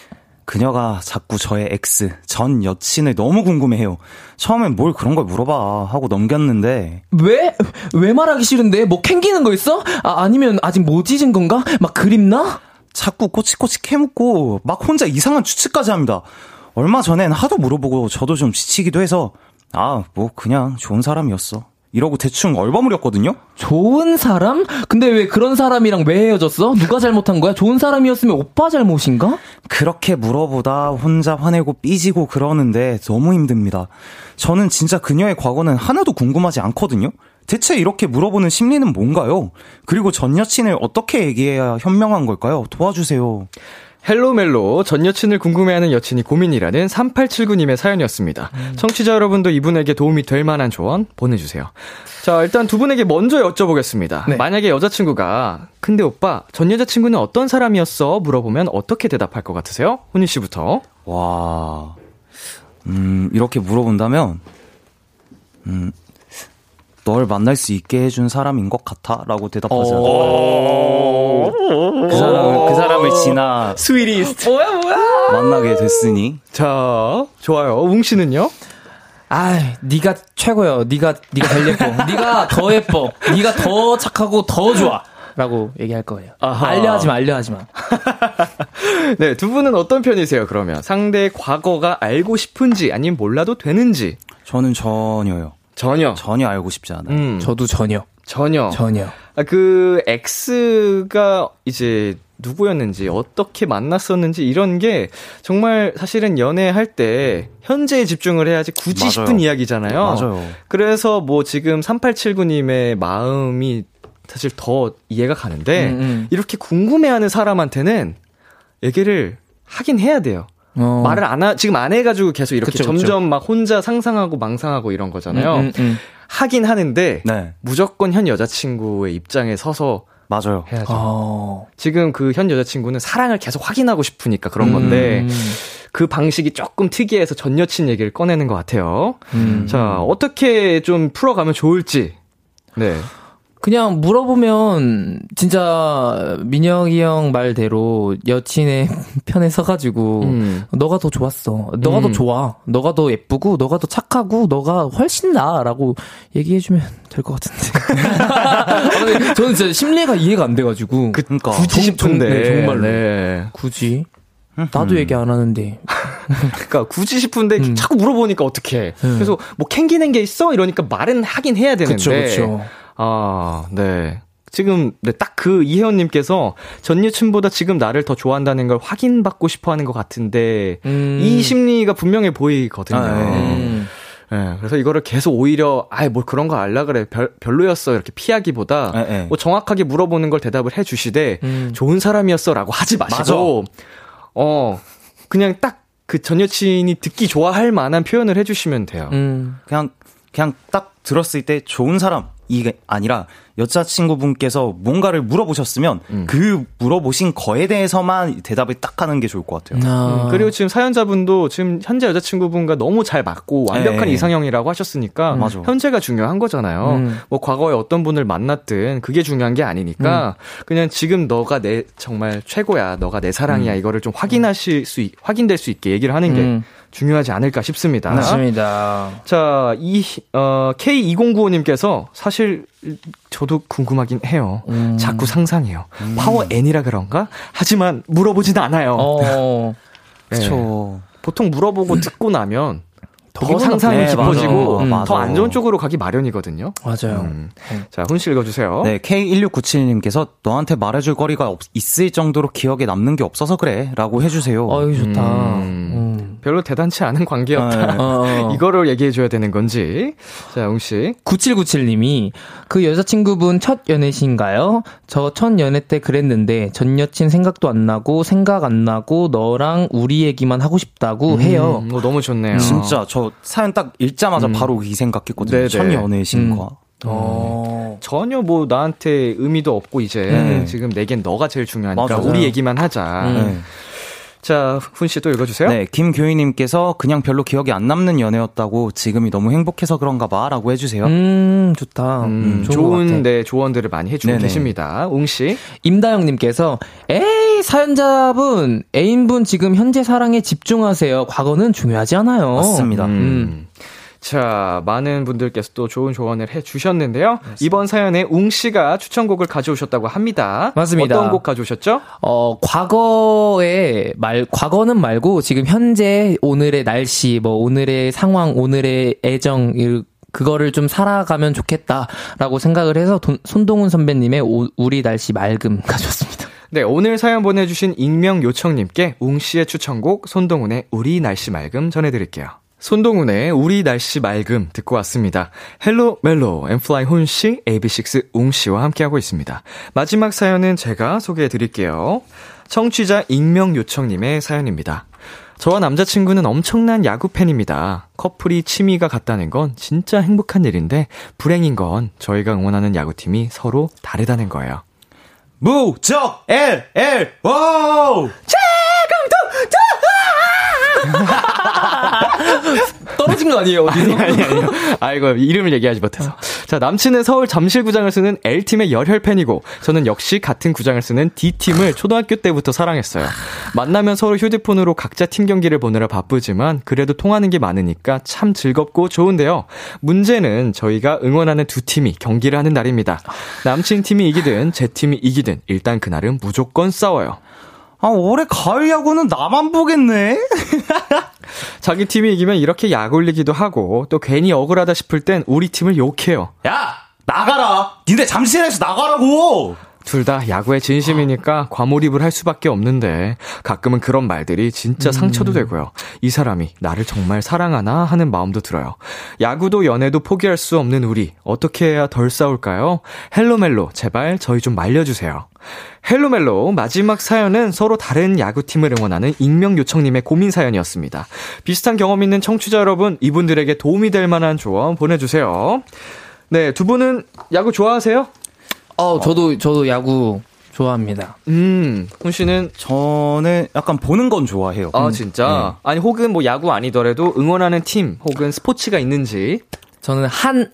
그녀가 자꾸 저의 ex, 전 여친을 너무 궁금해해요. 처음엔 뭘 그런 걸 물어봐 하고 넘겼는데 왜? 왜 말하기 싫은데? 뭐 캥기는 거 있어? 아, 아니면 아직 못 잊은 건가? 막 그립나? 자꾸 꼬치꼬치 캐묻고 막 혼자 이상한 추측까지 합니다. 얼마 전엔 하도 물어보고 저도 좀 지치기도 해서 아, 뭐 그냥 좋은 사람이었어. 이러고 대충 얼버무렸거든요. 좋은 사람? 근데 왜 그런 사람이랑 왜 헤어졌어? 누가 잘못한 거야? 좋은 사람이었으면 오빠 잘못인가? 그렇게 물어보다 혼자 화내고 삐지고 그러는데 너무 힘듭니다. 저는 진짜 그녀의 과거는 하나도 궁금하지 않거든요. 대체 이렇게 물어보는 심리는 뭔가요? 그리고 전 여친을 어떻게 얘기해야 현명한 걸까요? 도와주세요. 헬로멜로 전 여친을 궁금해하는 여친이 고민이라는 3879님의 사연이었습니다. 청취자 여러분도 이분에게 도움이 될 만한 조언 보내주세요. 자, 일단 두 분에게 먼저 여쭤보겠습니다. 네. 만약에 여자친구가 근데 오빠 전 여자친구는 어떤 사람이었어? 물어보면 어떻게 대답할 것 같으세요? 훈이 씨부터. 와, 음, 이렇게 물어본다면, 음, 널 만날 수 있게 해준 사람인 것 같아? 라고 대답하지 않을까요? 그 사람을, 그 사람을 지나 스위리스트. 뭐야, 뭐야? 만나게 됐으니. 자, 좋아요. 웅 씨는요? 아, 네가 최고요. 네가 네가 제일 예뻐. 네가 더 예뻐. 네가 더 착하고 더 좋아. 라고 얘기할 거예요. 아하. 알려하지 마, 알려하지 마. *laughs* 네, 두 분은 어떤 편이세요, 그러면? 상대의 과거가 알고 싶은지, 아니면 몰라도 되는지. 저는 전혀요. 전혀. 전혀 알고 싶지 않아요. 음, 저도 전혀. 전혀. 전혀. 아, 그 X가 이제 누구였는지 어떻게 만났었는지 이런 게 정말 사실은 연애할 때 현재에 집중을 해야지 굳이 맞아요. 싶은 이야기잖아요. 맞아요. 그래서 뭐 지금 3879님의 마음이 사실 더 이해가 가는데 음, 음. 이렇게 궁금해하는 사람한테는 얘기를 하긴 해야 돼요. 어. 말을 안 하, 지금 안 해가지고 계속 이렇게 그쵸, 점점 막 혼자 상상하고 망상하고 이런 거잖아요. 음, 음, 음. 하긴 하는데 네, 무조건 현 여자친구의 입장에 서서 맞아요. 해야죠. 어. 지금 그 현 여자친구는 사랑을 계속 확인하고 싶으니까 그런 건데 음. 그 방식이 조금 특이해서 전 여친 얘기를 꺼내는 것 같아요. 음. 자 어떻게 좀 풀어가면 좋을지. 네. 그냥 물어보면 진짜 민혁이 형 말대로 여친의 *laughs* 편에 서가지고 음. 너가 더 좋았어. 너가 음. 더 좋아. 너가 더 예쁘고 너가 더 착하고 너가 훨씬 나라고 얘기해주면 될 것 같은데. *laughs* 저는 진짜 심리가 이해가 안 돼가지고 그러니까 굳이 싶은데 네, 정말로. 네. 굳이 나도 얘기 안 하는데. 그러니까 굳이 싶은데 음. 자꾸 물어보니까 어떡해. 그래서 뭐 캥기는 게 있어 이러니까 말은 하긴 해야 되는데. 그쵸 그쵸. 아, 네. 지금 네, 딱 그 이혜원님께서 전 여친보다 지금 나를 더 좋아한다는 걸 확인받고 싶어하는 것 같은데 음. 이 심리가 분명해 보이거든요. 아, 네. 음. 네, 그래서 이거를 계속 오히려 아이 뭐 그런 거 알라 그래 별, 별로였어 이렇게 피하기보다 네, 네. 뭐 정확하게 물어보는 걸 대답을 해주시되 음. 좋은 사람이었어라고 하지 마시고 어 그냥 딱 그 전 여친이 듣기 좋아할 만한 표현을 해주시면 돼요. 음. 그냥 그냥 딱 들었을 때 좋은 사람 이게 아니라 여자친구분께서 뭔가를 물어보셨으면 음. 그 물어보신 거에 대해서만 대답을 딱 하는 게 좋을 것 같아요. 아. 음, 그리고 지금 사연자분도 지금 현재 여자친구분과 너무 잘 맞고 완벽한 네. 이상형이라고 하셨으니까 맞아. 현재가 중요한 거잖아요. 음. 뭐 과거에 어떤 분을 만났든 그게 중요한 게 아니니까 그냥 지금 너가 내 정말 최고야, 너가 내 사랑이야 이거를 좀 확인하실 수 있- 확인될 수 있게 얘기를 하는 게 음. 중요하지 않을까 싶습니다. 맞습니다. 자, 이, 어, K2095님께서 사실 저도 궁금하긴 해요. 음. 자꾸 상상해요. 파워 N이라 그런가? 하지만 물어보진 않아요. 어. *laughs* 네. 그렇죠. 보통 물어보고 듣고 나면 더 상상이 나쁘네. 깊어지고 맞아. 맞아. 더안 좋은 쪽으로 가기 마련이거든요. 맞아요. 음. 자, 훈씨 읽어주세요. 네, K1697님께서 너한테 말해줄 거리가 없- 있을 정도로 기억에 남는 게 없어서 그래. 라고 해주세요. 어이 좋다. 음. 음. 별로 대단치 않은 관계였다. 어. *laughs* 이거를 얘기해줘야 되는 건지. 자, 웅씨. 9797님이 그 여자친구분 첫 연애신가요? 저 첫 연애 때 그랬는데 전 여친 생각도 안 나고 생각 안 나고 너랑 우리 얘기만 하고 싶다고 해요. 음, 어, 너무 좋네요. 진짜 저 사연 딱 읽자마자 음. 바로 이 생각했거든요. 네네. 첫 연애신과. 어. 전혀 뭐 나한테 의미도 없고 이제 네. 지금 내겐 너가 제일 중요하니까 맞아요. 우리 얘기만 하자. 음. 네. 자, 훈 씨 또 읽어주세요. 네, 김교희님께서 그냥 별로 기억이 안 남는 연애였다고 지금이 너무 행복해서 그런가 봐 라고 해주세요. 음, 좋다. 음, 좋은 것 좋은 같아. 네, 조언들을 많이 해주고 네네. 계십니다. 웅 씨. 임다영님께서 에이 사연자분 애인분 지금 현재 사랑에 집중하세요. 과거는 중요하지 않아요. 맞습니다. 음. 자, 많은 분들께서 또 좋은 조언을 해 주셨는데요. 이번 사연에 웅 씨가 추천곡을 가져오셨다고 합니다. 맞습니다. 어떤 곡 가져오셨죠? 어, 과거에 말, 과거는 말고 지금 현재 오늘의 날씨, 뭐 오늘의 상황, 오늘의 애정, 이- 그거를 좀 살아가면 좋겠다라고 생각을 해서 돈- 손동훈 선배님의 오- 우리 날씨 맑음 *laughs* 가져왔습니다. 네, 오늘 사연 보내주신 익명 요청님께 웅 씨의 추천곡 손동훈의 우리 날씨 맑음 전해드릴게요. 손동훈의 우리 날씨 맑음 듣고 왔습니다. Hello 멜로 N.Flying 훈 씨, AB6IX 웅 씨와 함께하고 있습니다. 마지막 사연은 제가 소개해 드릴게요. 청취자 익명 요청님의 사연입니다. 저와 남자친구는 엄청난 야구 팬입니다. 커플이 취미가 같다는 건 진짜 행복한 일인데 불행인 건 저희가 응원하는 야구팀이 서로 다르다는 거예요. 무적 L L 와우 *laughs* 떨어진 거 아니에요, 어디서? 아니, 아니요. 아이고, 이름을 얘기하지 못해서. 자, 남친은 서울 잠실구장을 쓰는 L팀의 열혈 팬이고, 저는 역시 같은 구장을 쓰는 D팀을 초등학교 때부터 사랑했어요. 만나면 서로 휴대폰으로 각자 팀 경기를 보느라 바쁘지만, 그래도 통하는 게 많으니까 참 즐겁고 좋은데요. 문제는 저희가 응원하는 두 팀이 경기를 하는 날입니다. 남친 팀이 이기든, 제 팀이 이기든, 일단 그날은 무조건 싸워요. 아, 올해 가을 야구는 나만 보겠네? *laughs* 자기 팀이 이기면 이렇게 약 올리기도 하고 또 괜히 억울하다 싶을 땐 우리 팀을 욕해요. 야! 나가라! 니네 잠실에서 나가라고! 둘 다 야구에 진심이니까 과몰입을 할 수밖에 없는데 가끔은 그런 말들이 진짜 상처도 되고요. 이 사람이 나를 정말 사랑하나 하는 마음도 들어요. 야구도 연애도 포기할 수 없는 우리 어떻게 해야 덜 싸울까요? Hello 멜로 제발 저희 좀 말려주세요. Hello 멜로 마지막 사연은 서로 다른 야구팀을 응원하는 익명 요청님의 고민 사연이었습니다. 비슷한 경험 있는 청취자 여러분 이분들에게 도움이 될 만한 조언 보내주세요. 네, 두 분은 야구 좋아하세요? 어, 저도, 저도 야구 좋아합니다. 음, 훈 씨는 저는 약간 보는 건 좋아해요. 아 진짜 아니 혹은 뭐 야구 아니더라도 응원하는 팀 혹은 스포츠가 있는지 저는 한,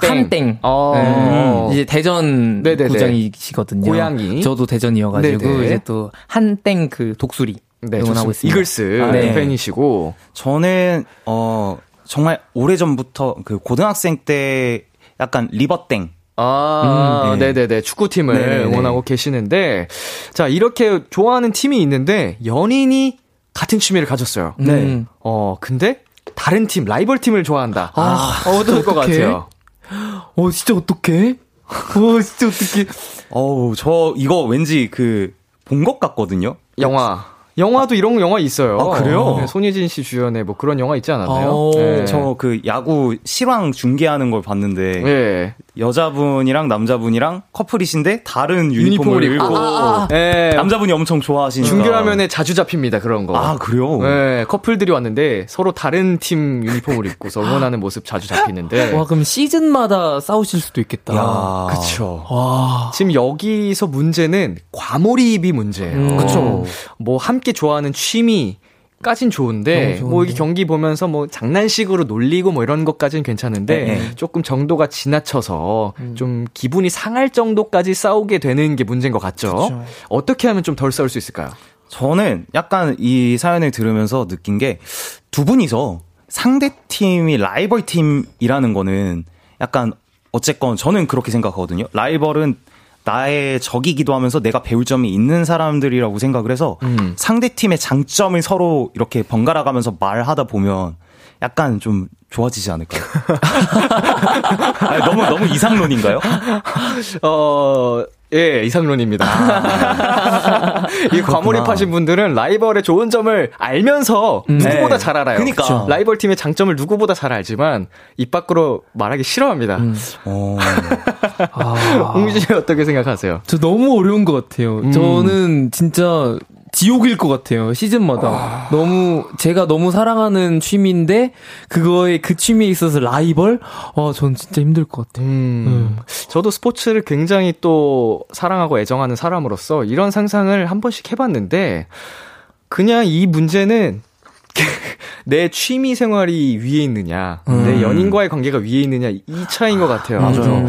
땡. 한땡. 어. 네. 이제 대전 네네네. 구장이시거든요. 고향이. 저도 대전이어가지고 네네. 이제 또 한땡 그 독수리 네, 응원하고 좋습니다. 있습니다. 이글스 아, 네. 팬이시고 저는, 어, 정말 오래 전부터 그 고등학생 때 약간 리버땡. 아, 음, 네. 네네네. 축구팀을 네네네. 응원하고 계시는데, 자, 이렇게 좋아하는 팀이 있는데, 연인이 같은 취미를 가졌어요. 네. 어, 근데, 다른 팀, 라이벌 팀을 좋아한다. 아, 어떨 것? 같아요? 어, 진짜 어떡해? 어, 진짜 어떡해? 어우, 저 이거 왠지 그, 본 것 같거든요? 영화. 영화도 이런 영화 있어요. 아, 그래요? 네, 손예진 씨 주연의 뭐 그런 영화 있지 않았나요? 어, 네. 저그 야구 실황 중계하는 걸 봤는데, 네. 여자분이랑 남자분이랑 커플이신데 다른 유니폼을 유니폼을, 입고. 입고, 네. 남자분이 엄청 좋아하시니까. 중계화면에 자주 잡힙니다, 그런 거. 아, 그래요? 네, 커플들이 왔는데 서로 다른 팀 유니폼을 입고서 응원하는 모습 자주 잡히는데. 와, 그럼 시즌마다 싸우실 수도 있겠다. 야. 그쵸. 와. 지금 여기서 문제는 과몰입이 문제예요. 음. 그쵸. 뭐 함께 좋아하는 취미, 까진 좋은데. 뭐 이게 경기 보면서 뭐 장난식으로 놀리고 뭐 이런 것까지는 괜찮은데, 네, 네. 조금 정도가 지나쳐서 음. 좀 기분이 상할 정도까지 싸우게 되는 게 문제인 것 같죠? 그쵸. 어떻게 하면 좀 덜 싸울 수 있을까요? 저는 약간 이 사연을 들으면서 느낀 게 두 분이서 상대 팀이 라이벌 팀이라는 거는 약간 어쨌건 저는 그렇게 생각하거든요. 라이벌은 나의 적이기도 하면서 내가 배울 점이 있는 사람들이라고 생각을 해서 음. 상대 팀의 장점을 서로 이렇게 번갈아 가면서 말하다 보면 약간 좀 좋아지지 않을까요? *laughs* 아니, 너무 너무 이상론인가요? 어, 예, 이상론입니다. 이 과몰입하신 분들은 라이벌의 좋은 점을 알면서 누구보다 네. 잘 알아요. 그러니까. 그쵸. 라이벌 팀의 장점을 누구보다 잘 알지만 입 밖으로 말하기 싫어합니다. 어, 아. 홍진 씨 어떻게 생각하세요? 저 너무 어려운 것 같아요. 음. 저는 진짜 지옥일 것 같아요. 시즌마다. 너무, 제가 너무 사랑하는 취미인데, 그거에 그 취미에 있어서 라이벌? 어, 전 진짜 힘들 것 같아요. 음, 저도 스포츠를 굉장히 또 사랑하고 애정하는 사람으로서 이런 상상을 한 번씩 해 봤는데, 그냥 이 문제는 *laughs* 내 취미 생활이 위에 있느냐, 내 연인과의 관계가 위에 있느냐, 이 차이인 것 같아요. 맞아요.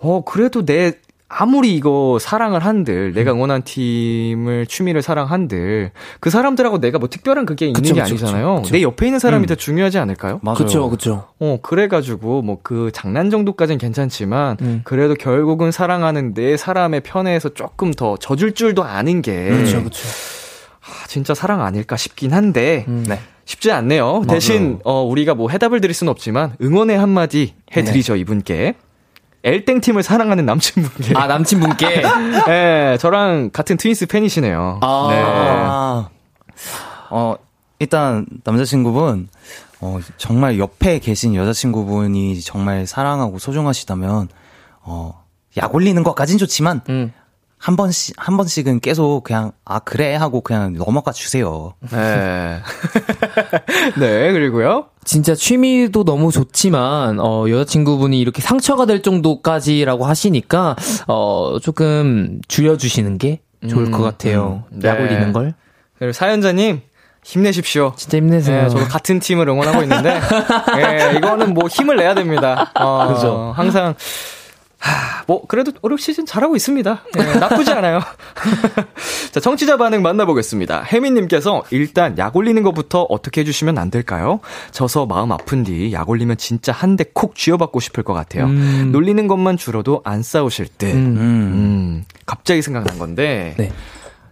어, 그래도 내, 아무리 이거 사랑을 한들, 내가 응원한 팀을, 취미를 사랑한들, 그 사람들하고 내가 뭐 특별한 그게 있는 그쵸, 게 그쵸, 아니잖아요. 그쵸. 내 옆에 있는 사람이 더 중요하지 않을까요? 맞아요. 그쵸, 그쵸. 어, 그래가지고, 뭐, 그 장난 정도까진 괜찮지만, 음. 그래도 결국은 사랑하는 내 사람의 편에서 조금 더 져줄 줄도 아는 게, 그쵸, 그쵸. 아, 진짜 사랑 아닐까 싶긴 한데, 음. 네. 쉽지 않네요. 대신, 어, 우리가 뭐 해답을 드릴 수는 없지만, 응원의 한마디 해드리죠, 이분께. 엘땡 팀을 사랑하는 남친분께. 아, 남친분께. *laughs* 네, 저랑 같은 트윈스 팬이시네요. 아. 네. 아, 어, 일단, 남자친구분, 어, 정말 옆에 계신 여자친구분이 정말 사랑하고 소중하시다면, 어, 약 올리는 것까진 좋지만, 음. 한 번씩, 한 번씩은 계속 그냥, 아, 그래? 하고 그냥 넘어가 주세요. 네. *laughs* 네, 그리고요. 진짜 취미도 너무 좋지만 어 여자친구분이 이렇게 상처가 될 정도까지라고 하시니까 어 조금 줄여 주시는 게 좋을 것 같아요. 음, 네. 약 올리는 걸. 그리고 사연자님, 힘내십시오. 진짜 힘내세요. 네, 저도 같은 팀을 응원하고 있는데, 예, 이거는 뭐 힘을 내야 됩니다. 어, *laughs* 그죠. 항상, 하, 뭐, 그래도 올 시즌 잘하고 있습니다. 예, 나쁘지 않아요. *laughs* 자, 청취자 반응 만나보겠습니다. 혜민님께서 일단 약 올리는 것부터 어떻게 해주시면 안 될까요? 져서 마음 아픈 뒤 약 올리면 진짜 한 대 콕 쥐어받고 싶을 것 같아요. 음. 놀리는 것만 줄어도 안 싸우실 듯. 음. 음, 갑자기 생각난 건데, 네.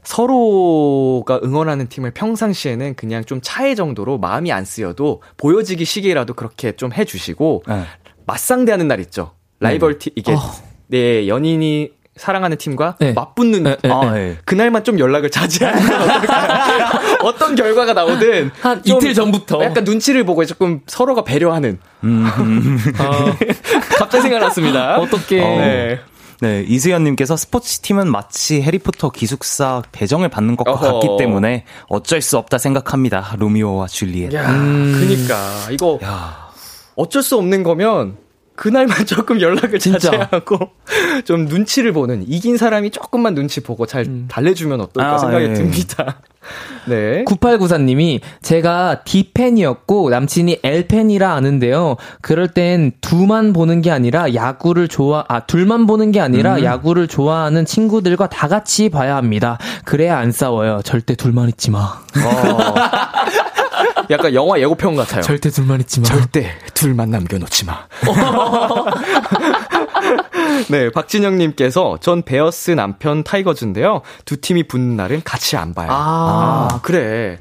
서로가 응원하는 팀을 평상시에는 그냥 좀 차의 정도로 마음이 안 쓰여도 보여지기 시기라도 그렇게 좀 해주시고 네. 맞상대하는 날 있죠. 라이벌 팀 이게 어. 네 연인이 사랑하는 팀과 네. 맞붙는 네, 네, 아, 네. 예. 그날만 좀 연락을 자제하는? *laughs* 어떤 결과가 나오든 한좀 이틀 전부터. 약간 눈치를 보고 조금 서로가 배려하는 *laughs* 어, 갑자기 생각났습니다. 어떻게 네. 네, 이수연님께서 스포츠 팀은 마치 해리포터 기숙사 배정을 받는 것과 어허. 같기 때문에 어쩔 수 없다 생각합니다. 로미오와 줄리엣. 야, 그니까 이거 어쩔 수 없는 거면 그날만 *laughs* 조금 연락을 진짜. 자제하고 *laughs* 좀 눈치를 보는 이긴 사람이 조금만 눈치 보고 잘 달래주면 어떨까 아, 생각이 예. 듭니다. *laughs* 네. 9894님이 제가 D팬이었고 남친이 L팬이라 아는데요. 그럴 땐 두만 보는 게 아니라 야구를 좋아, 아, 둘만 보는 게 아니라 야구를 좋아하는 친구들과 다 같이 봐야 합니다. 그래야 안 싸워요. 절대 둘만 있지 마. 약간 영화 예고편 같아요. 절대 둘만 있지 마. 절대 둘만 남겨놓지 마. *laughs* 네, 박진영님께서 전 베어스 남편 타이거즈인데요. 두 팀이 붙는 날은 같이 안 봐요. 아. 아, 그래.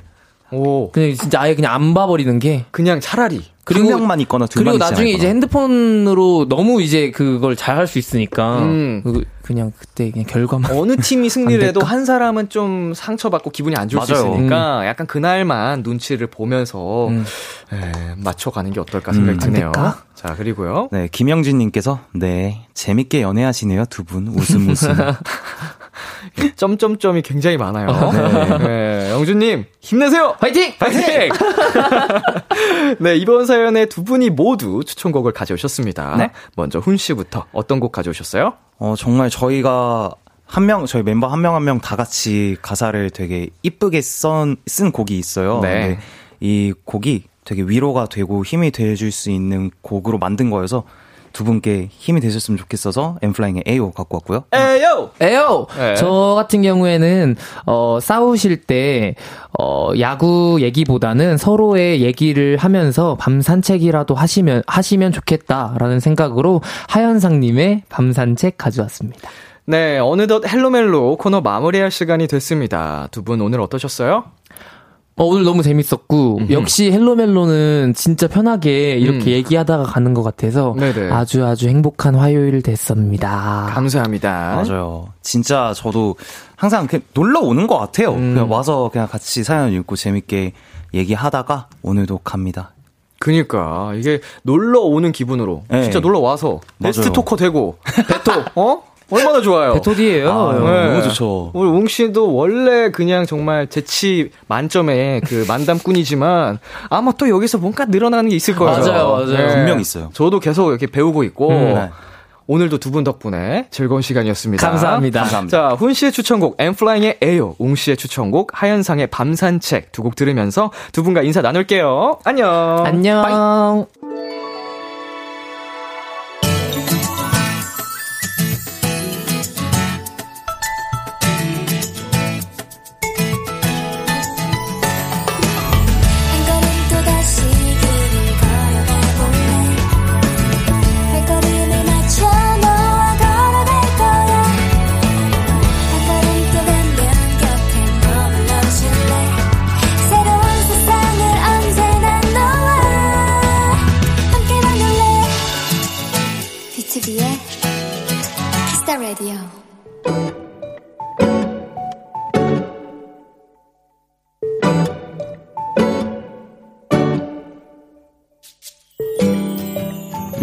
오, 그냥 진짜 아예 그냥 안 봐버리는 게. 그냥 차라리. 한 명만 있거나 둘만 그리고 나중에. 이제 핸드폰으로 너무 이제 그걸 잘 할 수 있으니까 음. 그- 그냥 그때 그냥 결과만 *laughs* 어느 팀이 승리를 안 해도? 한 사람은 좀 상처받고 기분이 안 좋을 수 맞아요. 있으니까 약간 그날만 눈치를 보면서 음. 에, 맞춰가는 게 어떨까 생각이 음, 드네요. 자, 그리고요. 네, 김영진님께서 네 재밌게 연애하시네요 두 분 웃음 웃음. *laughs* 점점점이 굉장히 많아요. 네. 네, 영준님, 힘내세요! 화이팅! 파이팅! 네, 이번 사연에 두 분이 모두 추천곡을 가져오셨습니다. 네. 먼저 훈 씨부터 어떤 곡 가져오셨어요? 어 정말 저희가 한 명 저희 멤버 한 명 한 명 다 같이 가사를 되게 이쁘게 쓴, 쓴 곡이 있어요. 네. 근데 이 곡이 되게 위로가 되고 힘이 돼줄 수 있는 곡으로 만든 거여서 두 분께 힘이 되셨으면 좋겠어서 엠플라잉의 에이오 갖고 왔고요. 에요! 에요! 네. 저 같은 경우에는, 어, 싸우실 때, 어, 야구 얘기보다는 서로의 얘기를 하면서 밤 산책이라도 하시면, 하시면 좋겠다라는 생각으로 하현상 님의 밤 산책 가져왔습니다. 네, 어느덧 헬로멜로 코너 마무리할 시간이 됐습니다. 두 분 오늘 어떠셨어요? 어, 오늘 너무 재밌었고, 역시 헬로멜로는 진짜 편하게 이렇게 음. 얘기하다가 가는 것 같아서 네네. 아주 아주 행복한 화요일 됐습니다. 감사합니다. 맞아요. 진짜 저도 항상 그냥 놀러 오는 것 같아요. 음. 그냥 와서 그냥 같이 사연 읽고 재밌게 얘기하다가 오늘도 갑니다. 그니까 이게 놀러 오는 기분으로 네. 진짜 놀러 와서 베스트. 토커 되고 *laughs* 베토 어 얼마나 좋아요. 베토디예요 아, 네. 너무 좋죠. 우리 웅 씨도 원래 그냥 정말 재치 만점의 그 만담꾼이지만 아마 또 여기서 뭔가 늘어나는 게 있을 거예요. 맞아요, 맞아요. 분명 있어요. 저도 계속 이렇게 배우고 있고 네. 오늘도 두 분 덕분에 즐거운 시간이었습니다. 감사합니다. 감사합니다. 자, 훈 씨의 추천곡 엠플라잉의 에요, 웅 씨의 추천곡 하현상의 밤산책 두 곡 들으면서 두 분과 인사 나눌게요. 안녕. 안녕. 한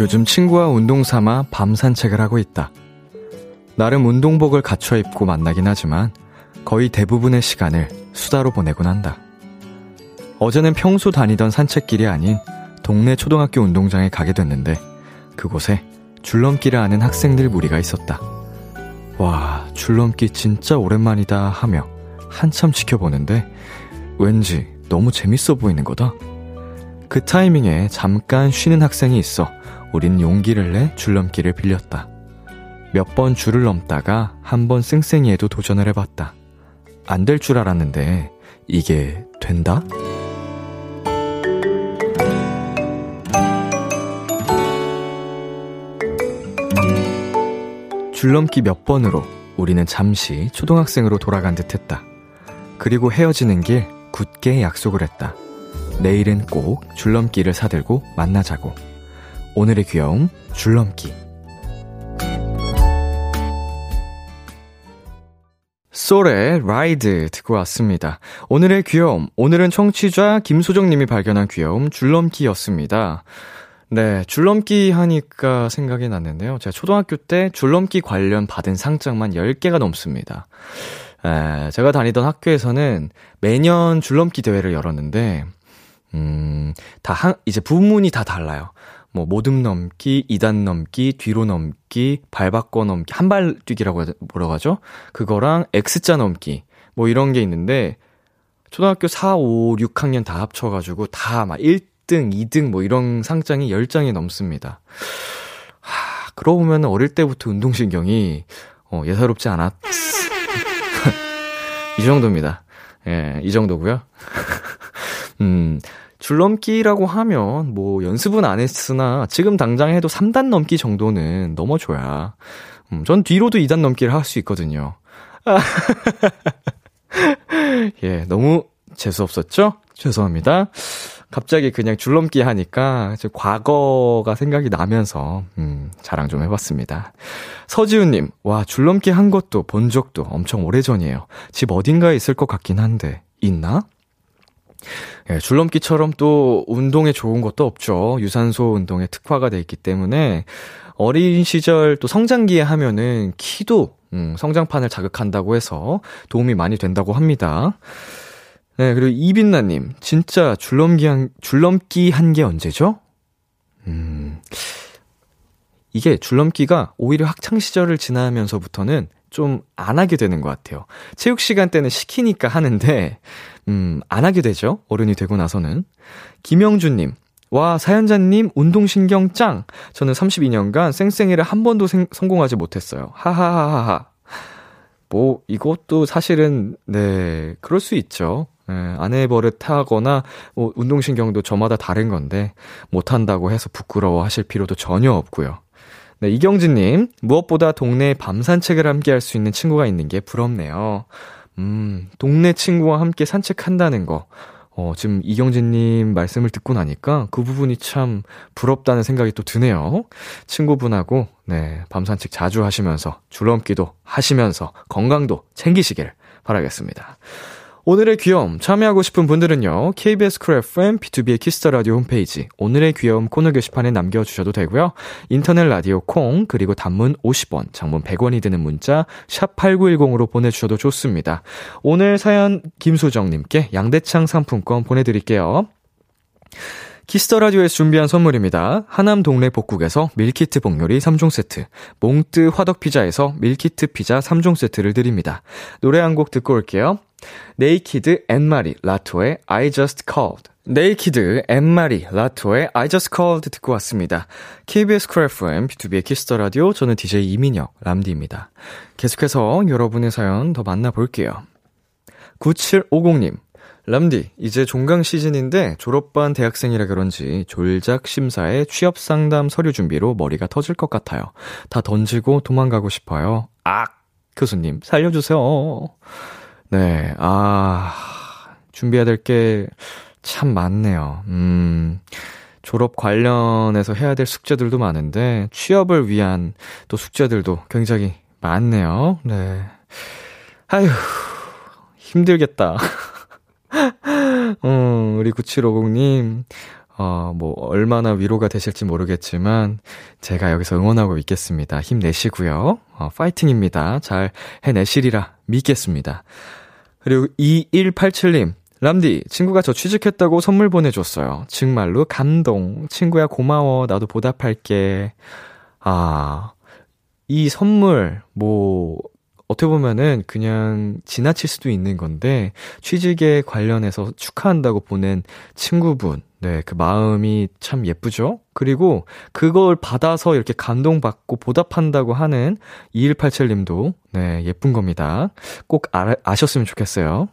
요즘 친구와 운동 삼아 밤 산책을 하고 있다. 나름 운동복을 갖춰 입고 만나긴 하지만 거의 대부분의 시간을 수다로 보내곤 한다. 어제는 평소 다니던 산책길이 아닌 동네 초등학교 운동장에 가게 됐는데 그곳에 줄넘기를 하는 학생들 무리가 있었다. 와, 줄넘기 진짜 오랜만이다 하며 한참 지켜보는데 왠지 너무 재밌어 보이는 거다. 그 타이밍에 잠깐 쉬는 학생이 있어 우린 용기를 내 줄넘기를 빌렸다. 몇 번 줄을 넘다가 한 번 쌩쌩이에도 도전을 해봤다. 안 될 줄 알았는데 이게 된다? 줄넘기 몇 번으로 우리는 잠시 초등학생으로 돌아간 듯 했다. 그리고 헤어지는 길 굳게 약속을 했다. 내일은 꼭 줄넘기를 사들고 만나자고. 오늘의 귀여움, 줄넘기. 솔의 라이드 듣고 왔습니다. 오늘의 귀여움, 오늘은 청취자 김소정님이 발견한 귀여움, 줄넘기였습니다. 네, 줄넘기 하니까 생각이 났는데요. 제가 초등학교 때 줄넘기 관련 받은 상장만 10개가 넘습니다. 에, 제가 다니던 학교에서는 매년 줄넘기 대회를 열었는데, 음, 다 한, 이제 부문이 다 달라요. 뭐, 모듬 넘기, 이단 넘기, 뒤로 넘기, 발 바꿔 넘기, 한 발 뛰기라고 뭐라고 하죠? 그거랑 X자 넘기, 뭐 이런 게 있는데, 초등학교 4, 5, 6학년 다 합쳐가지고 다 막 1등, 2등 뭐 이런 상장이 10장이 넘습니다. 하, 그러고 보면 어릴 때부터 운동신경이, 어, 예사롭지 않았, *laughs* 이 정도입니다. 예, 이 정도고요. *laughs* 음, 줄넘기라고 하면 뭐 연습은 안 했으나 지금 당장 해도 3단 넘기 정도는 넘어줘야 음, 전 뒤로도 2단 넘기를 할 수 있거든요. *laughs* 예, 너무 재수없었죠? 죄송합니다. 갑자기 그냥 줄넘기 하니까 과거가 생각이 나면서 음, 자랑 좀 해봤습니다. 서지훈님, 와 줄넘기 한 것도 본 적도 엄청 오래전이에요. 집 어딘가에 있을 것 같긴 한데 있나? 예, 줄넘기처럼 또 운동에 좋은 것도 없죠. 유산소 운동에 특화가 돼 있기 때문에 어린 시절 또 성장기에 하면은 키도 음, 성장판을 자극한다고 해서 도움이 많이 된다고 합니다. 네, 그리고 이빈나님, 진짜 줄넘기 한, 줄넘기 한 게 언제죠? 음, 이게 줄넘기가 오히려 학창시절을 지나면서부터는 좀 안 하게 되는 것 같아요. 체육 시간 때는 시키니까 하는데, 음, 안 하게 되죠. 어른이 되고 나서는. 김영준님, 와, 사연자님, 운동신경 짱! 저는 32년간 쌩쌩이를 한 번도 생, 성공하지 못했어요. 하하하하하. 뭐, 이것도 사실은, 네, 그럴 수 있죠. 예, 아내 버릇하거나, 뭐, 운동신경도 저마다 다른 건데, 못한다고 해서 부끄러워 하실 필요도 전혀 없고요. 네, 이경진님, 무엇보다 동네에 밤 산책을 함께 할 수 있는 친구가 있는 게 부럽네요. 음, 동네 친구와 함께 산책한다는 거. 어, 지금 이경진님 말씀을 듣고 나니까 그 부분이 참 부럽다는 생각이 또 드네요. 친구분하고, 네, 밤 산책 자주 하시면서, 줄넘기도 하시면서, 건강도 챙기시길 바라겠습니다. 오늘의 귀여움 참여하고 싶은 분들은요. KBS 쿨 FM B2B의 키스터 라디오 홈페이지 오늘의 귀여움 코너 게시판에 남겨 주셔도 되고요. 인터넷 라디오 콩 그리고 단문 50원, 장문 100원이 드는 문자 샵 8910으로 보내 주셔도 좋습니다. 오늘 사연 김소정 님께 양대창 상품권 보내 드릴게요. Kiss the Radio에서 준비한 선물입니다. 하남 동네 복국에서 밀키트 복요리 3종 세트, 몽뜨 화덕 피자에서 밀키트 피자 3종 세트를 드립니다. 노래 한 곡 듣고 올게요. NEIKED Anne-Marie Latto의 I Just Called NEIKED Anne-Marie Latto의 I Just Called 듣고 왔습니다. KBS 쿨 FM B2B의 키스터 라디오 저는 DJ 이민혁 람디입니다. 계속해서 여러분의 사연 더 만나볼게요. 9750님 람디, 이제 종강 시즌인데 졸업반 대학생이라 그런지 졸작 심사에 취업 상담 서류 준비로 머리가 터질 것 같아요. 다 던지고 도망가고 싶어요. 악! 교수님, 살려주세요. 네, 아, 준비해야 될 게 참 많네요. 음, 졸업 관련해서 해야 될 숙제들도 많은데, 취업을 위한 또 숙제들도 굉장히 많네요. 네. 아휴, 힘들겠다. 음, *laughs* 우리 9750님, 어, 뭐, 얼마나 위로가 되실지 모르겠지만, 제가 여기서 응원하고 있겠습니다. 힘내시고요. 어, 파이팅입니다. 잘 해내시리라 믿겠습니다. 그리고 2187님, 람디, 친구가 저 취직했다고 선물 보내줬어요. 정말로 감동. 친구야, 고마워. 나도 보답할게. 아, 이 선물, 뭐, 어떻게 보면은 그냥 지나칠 수도 있는 건데, 취직에 관련해서 축하한다고 보낸 친구분, 네, 그 마음이 참 예쁘죠? 그리고 그걸 받아서 이렇게 감동받고 보답한다고 하는 2187님도, 네, 예쁜 겁니다. 꼭 아, 아셨으면 좋겠어요.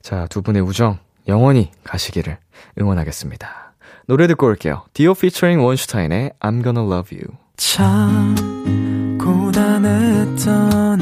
자, 두 분의 우정, 영원히 가시기를 응원하겠습니다. 노래 듣고 올게요. 디오 피처링 원슈타인의 I'm gonna love you. 참 고단했던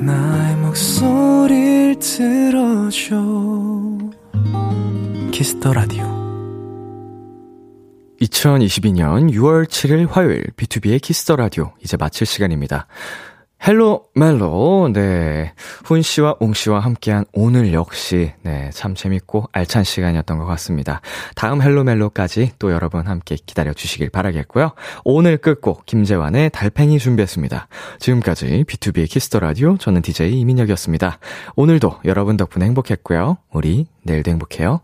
나의 목소리를 들어줘. Kiss the Radio. 2022년 6월 7일 화요일 B2B의 키스터 라디오. 이제 마칠 시간입니다. Hello 멜로 네. 훈 씨와 웅 씨와 함께한 오늘 역시 네, 참 재밌고 알찬 시간이었던 것 같습니다. 다음 Hello 멜로까지 또 여러분 함께 기다려 주시길 바라겠고요. 오늘 끝곡 김재환의 달팽이 준비했습니다. 지금까지 B2B의 키스터 라디오 저는 DJ 이민혁이었습니다. 오늘도 여러분 덕분에 행복했고요. 우리 내일도 행복해요.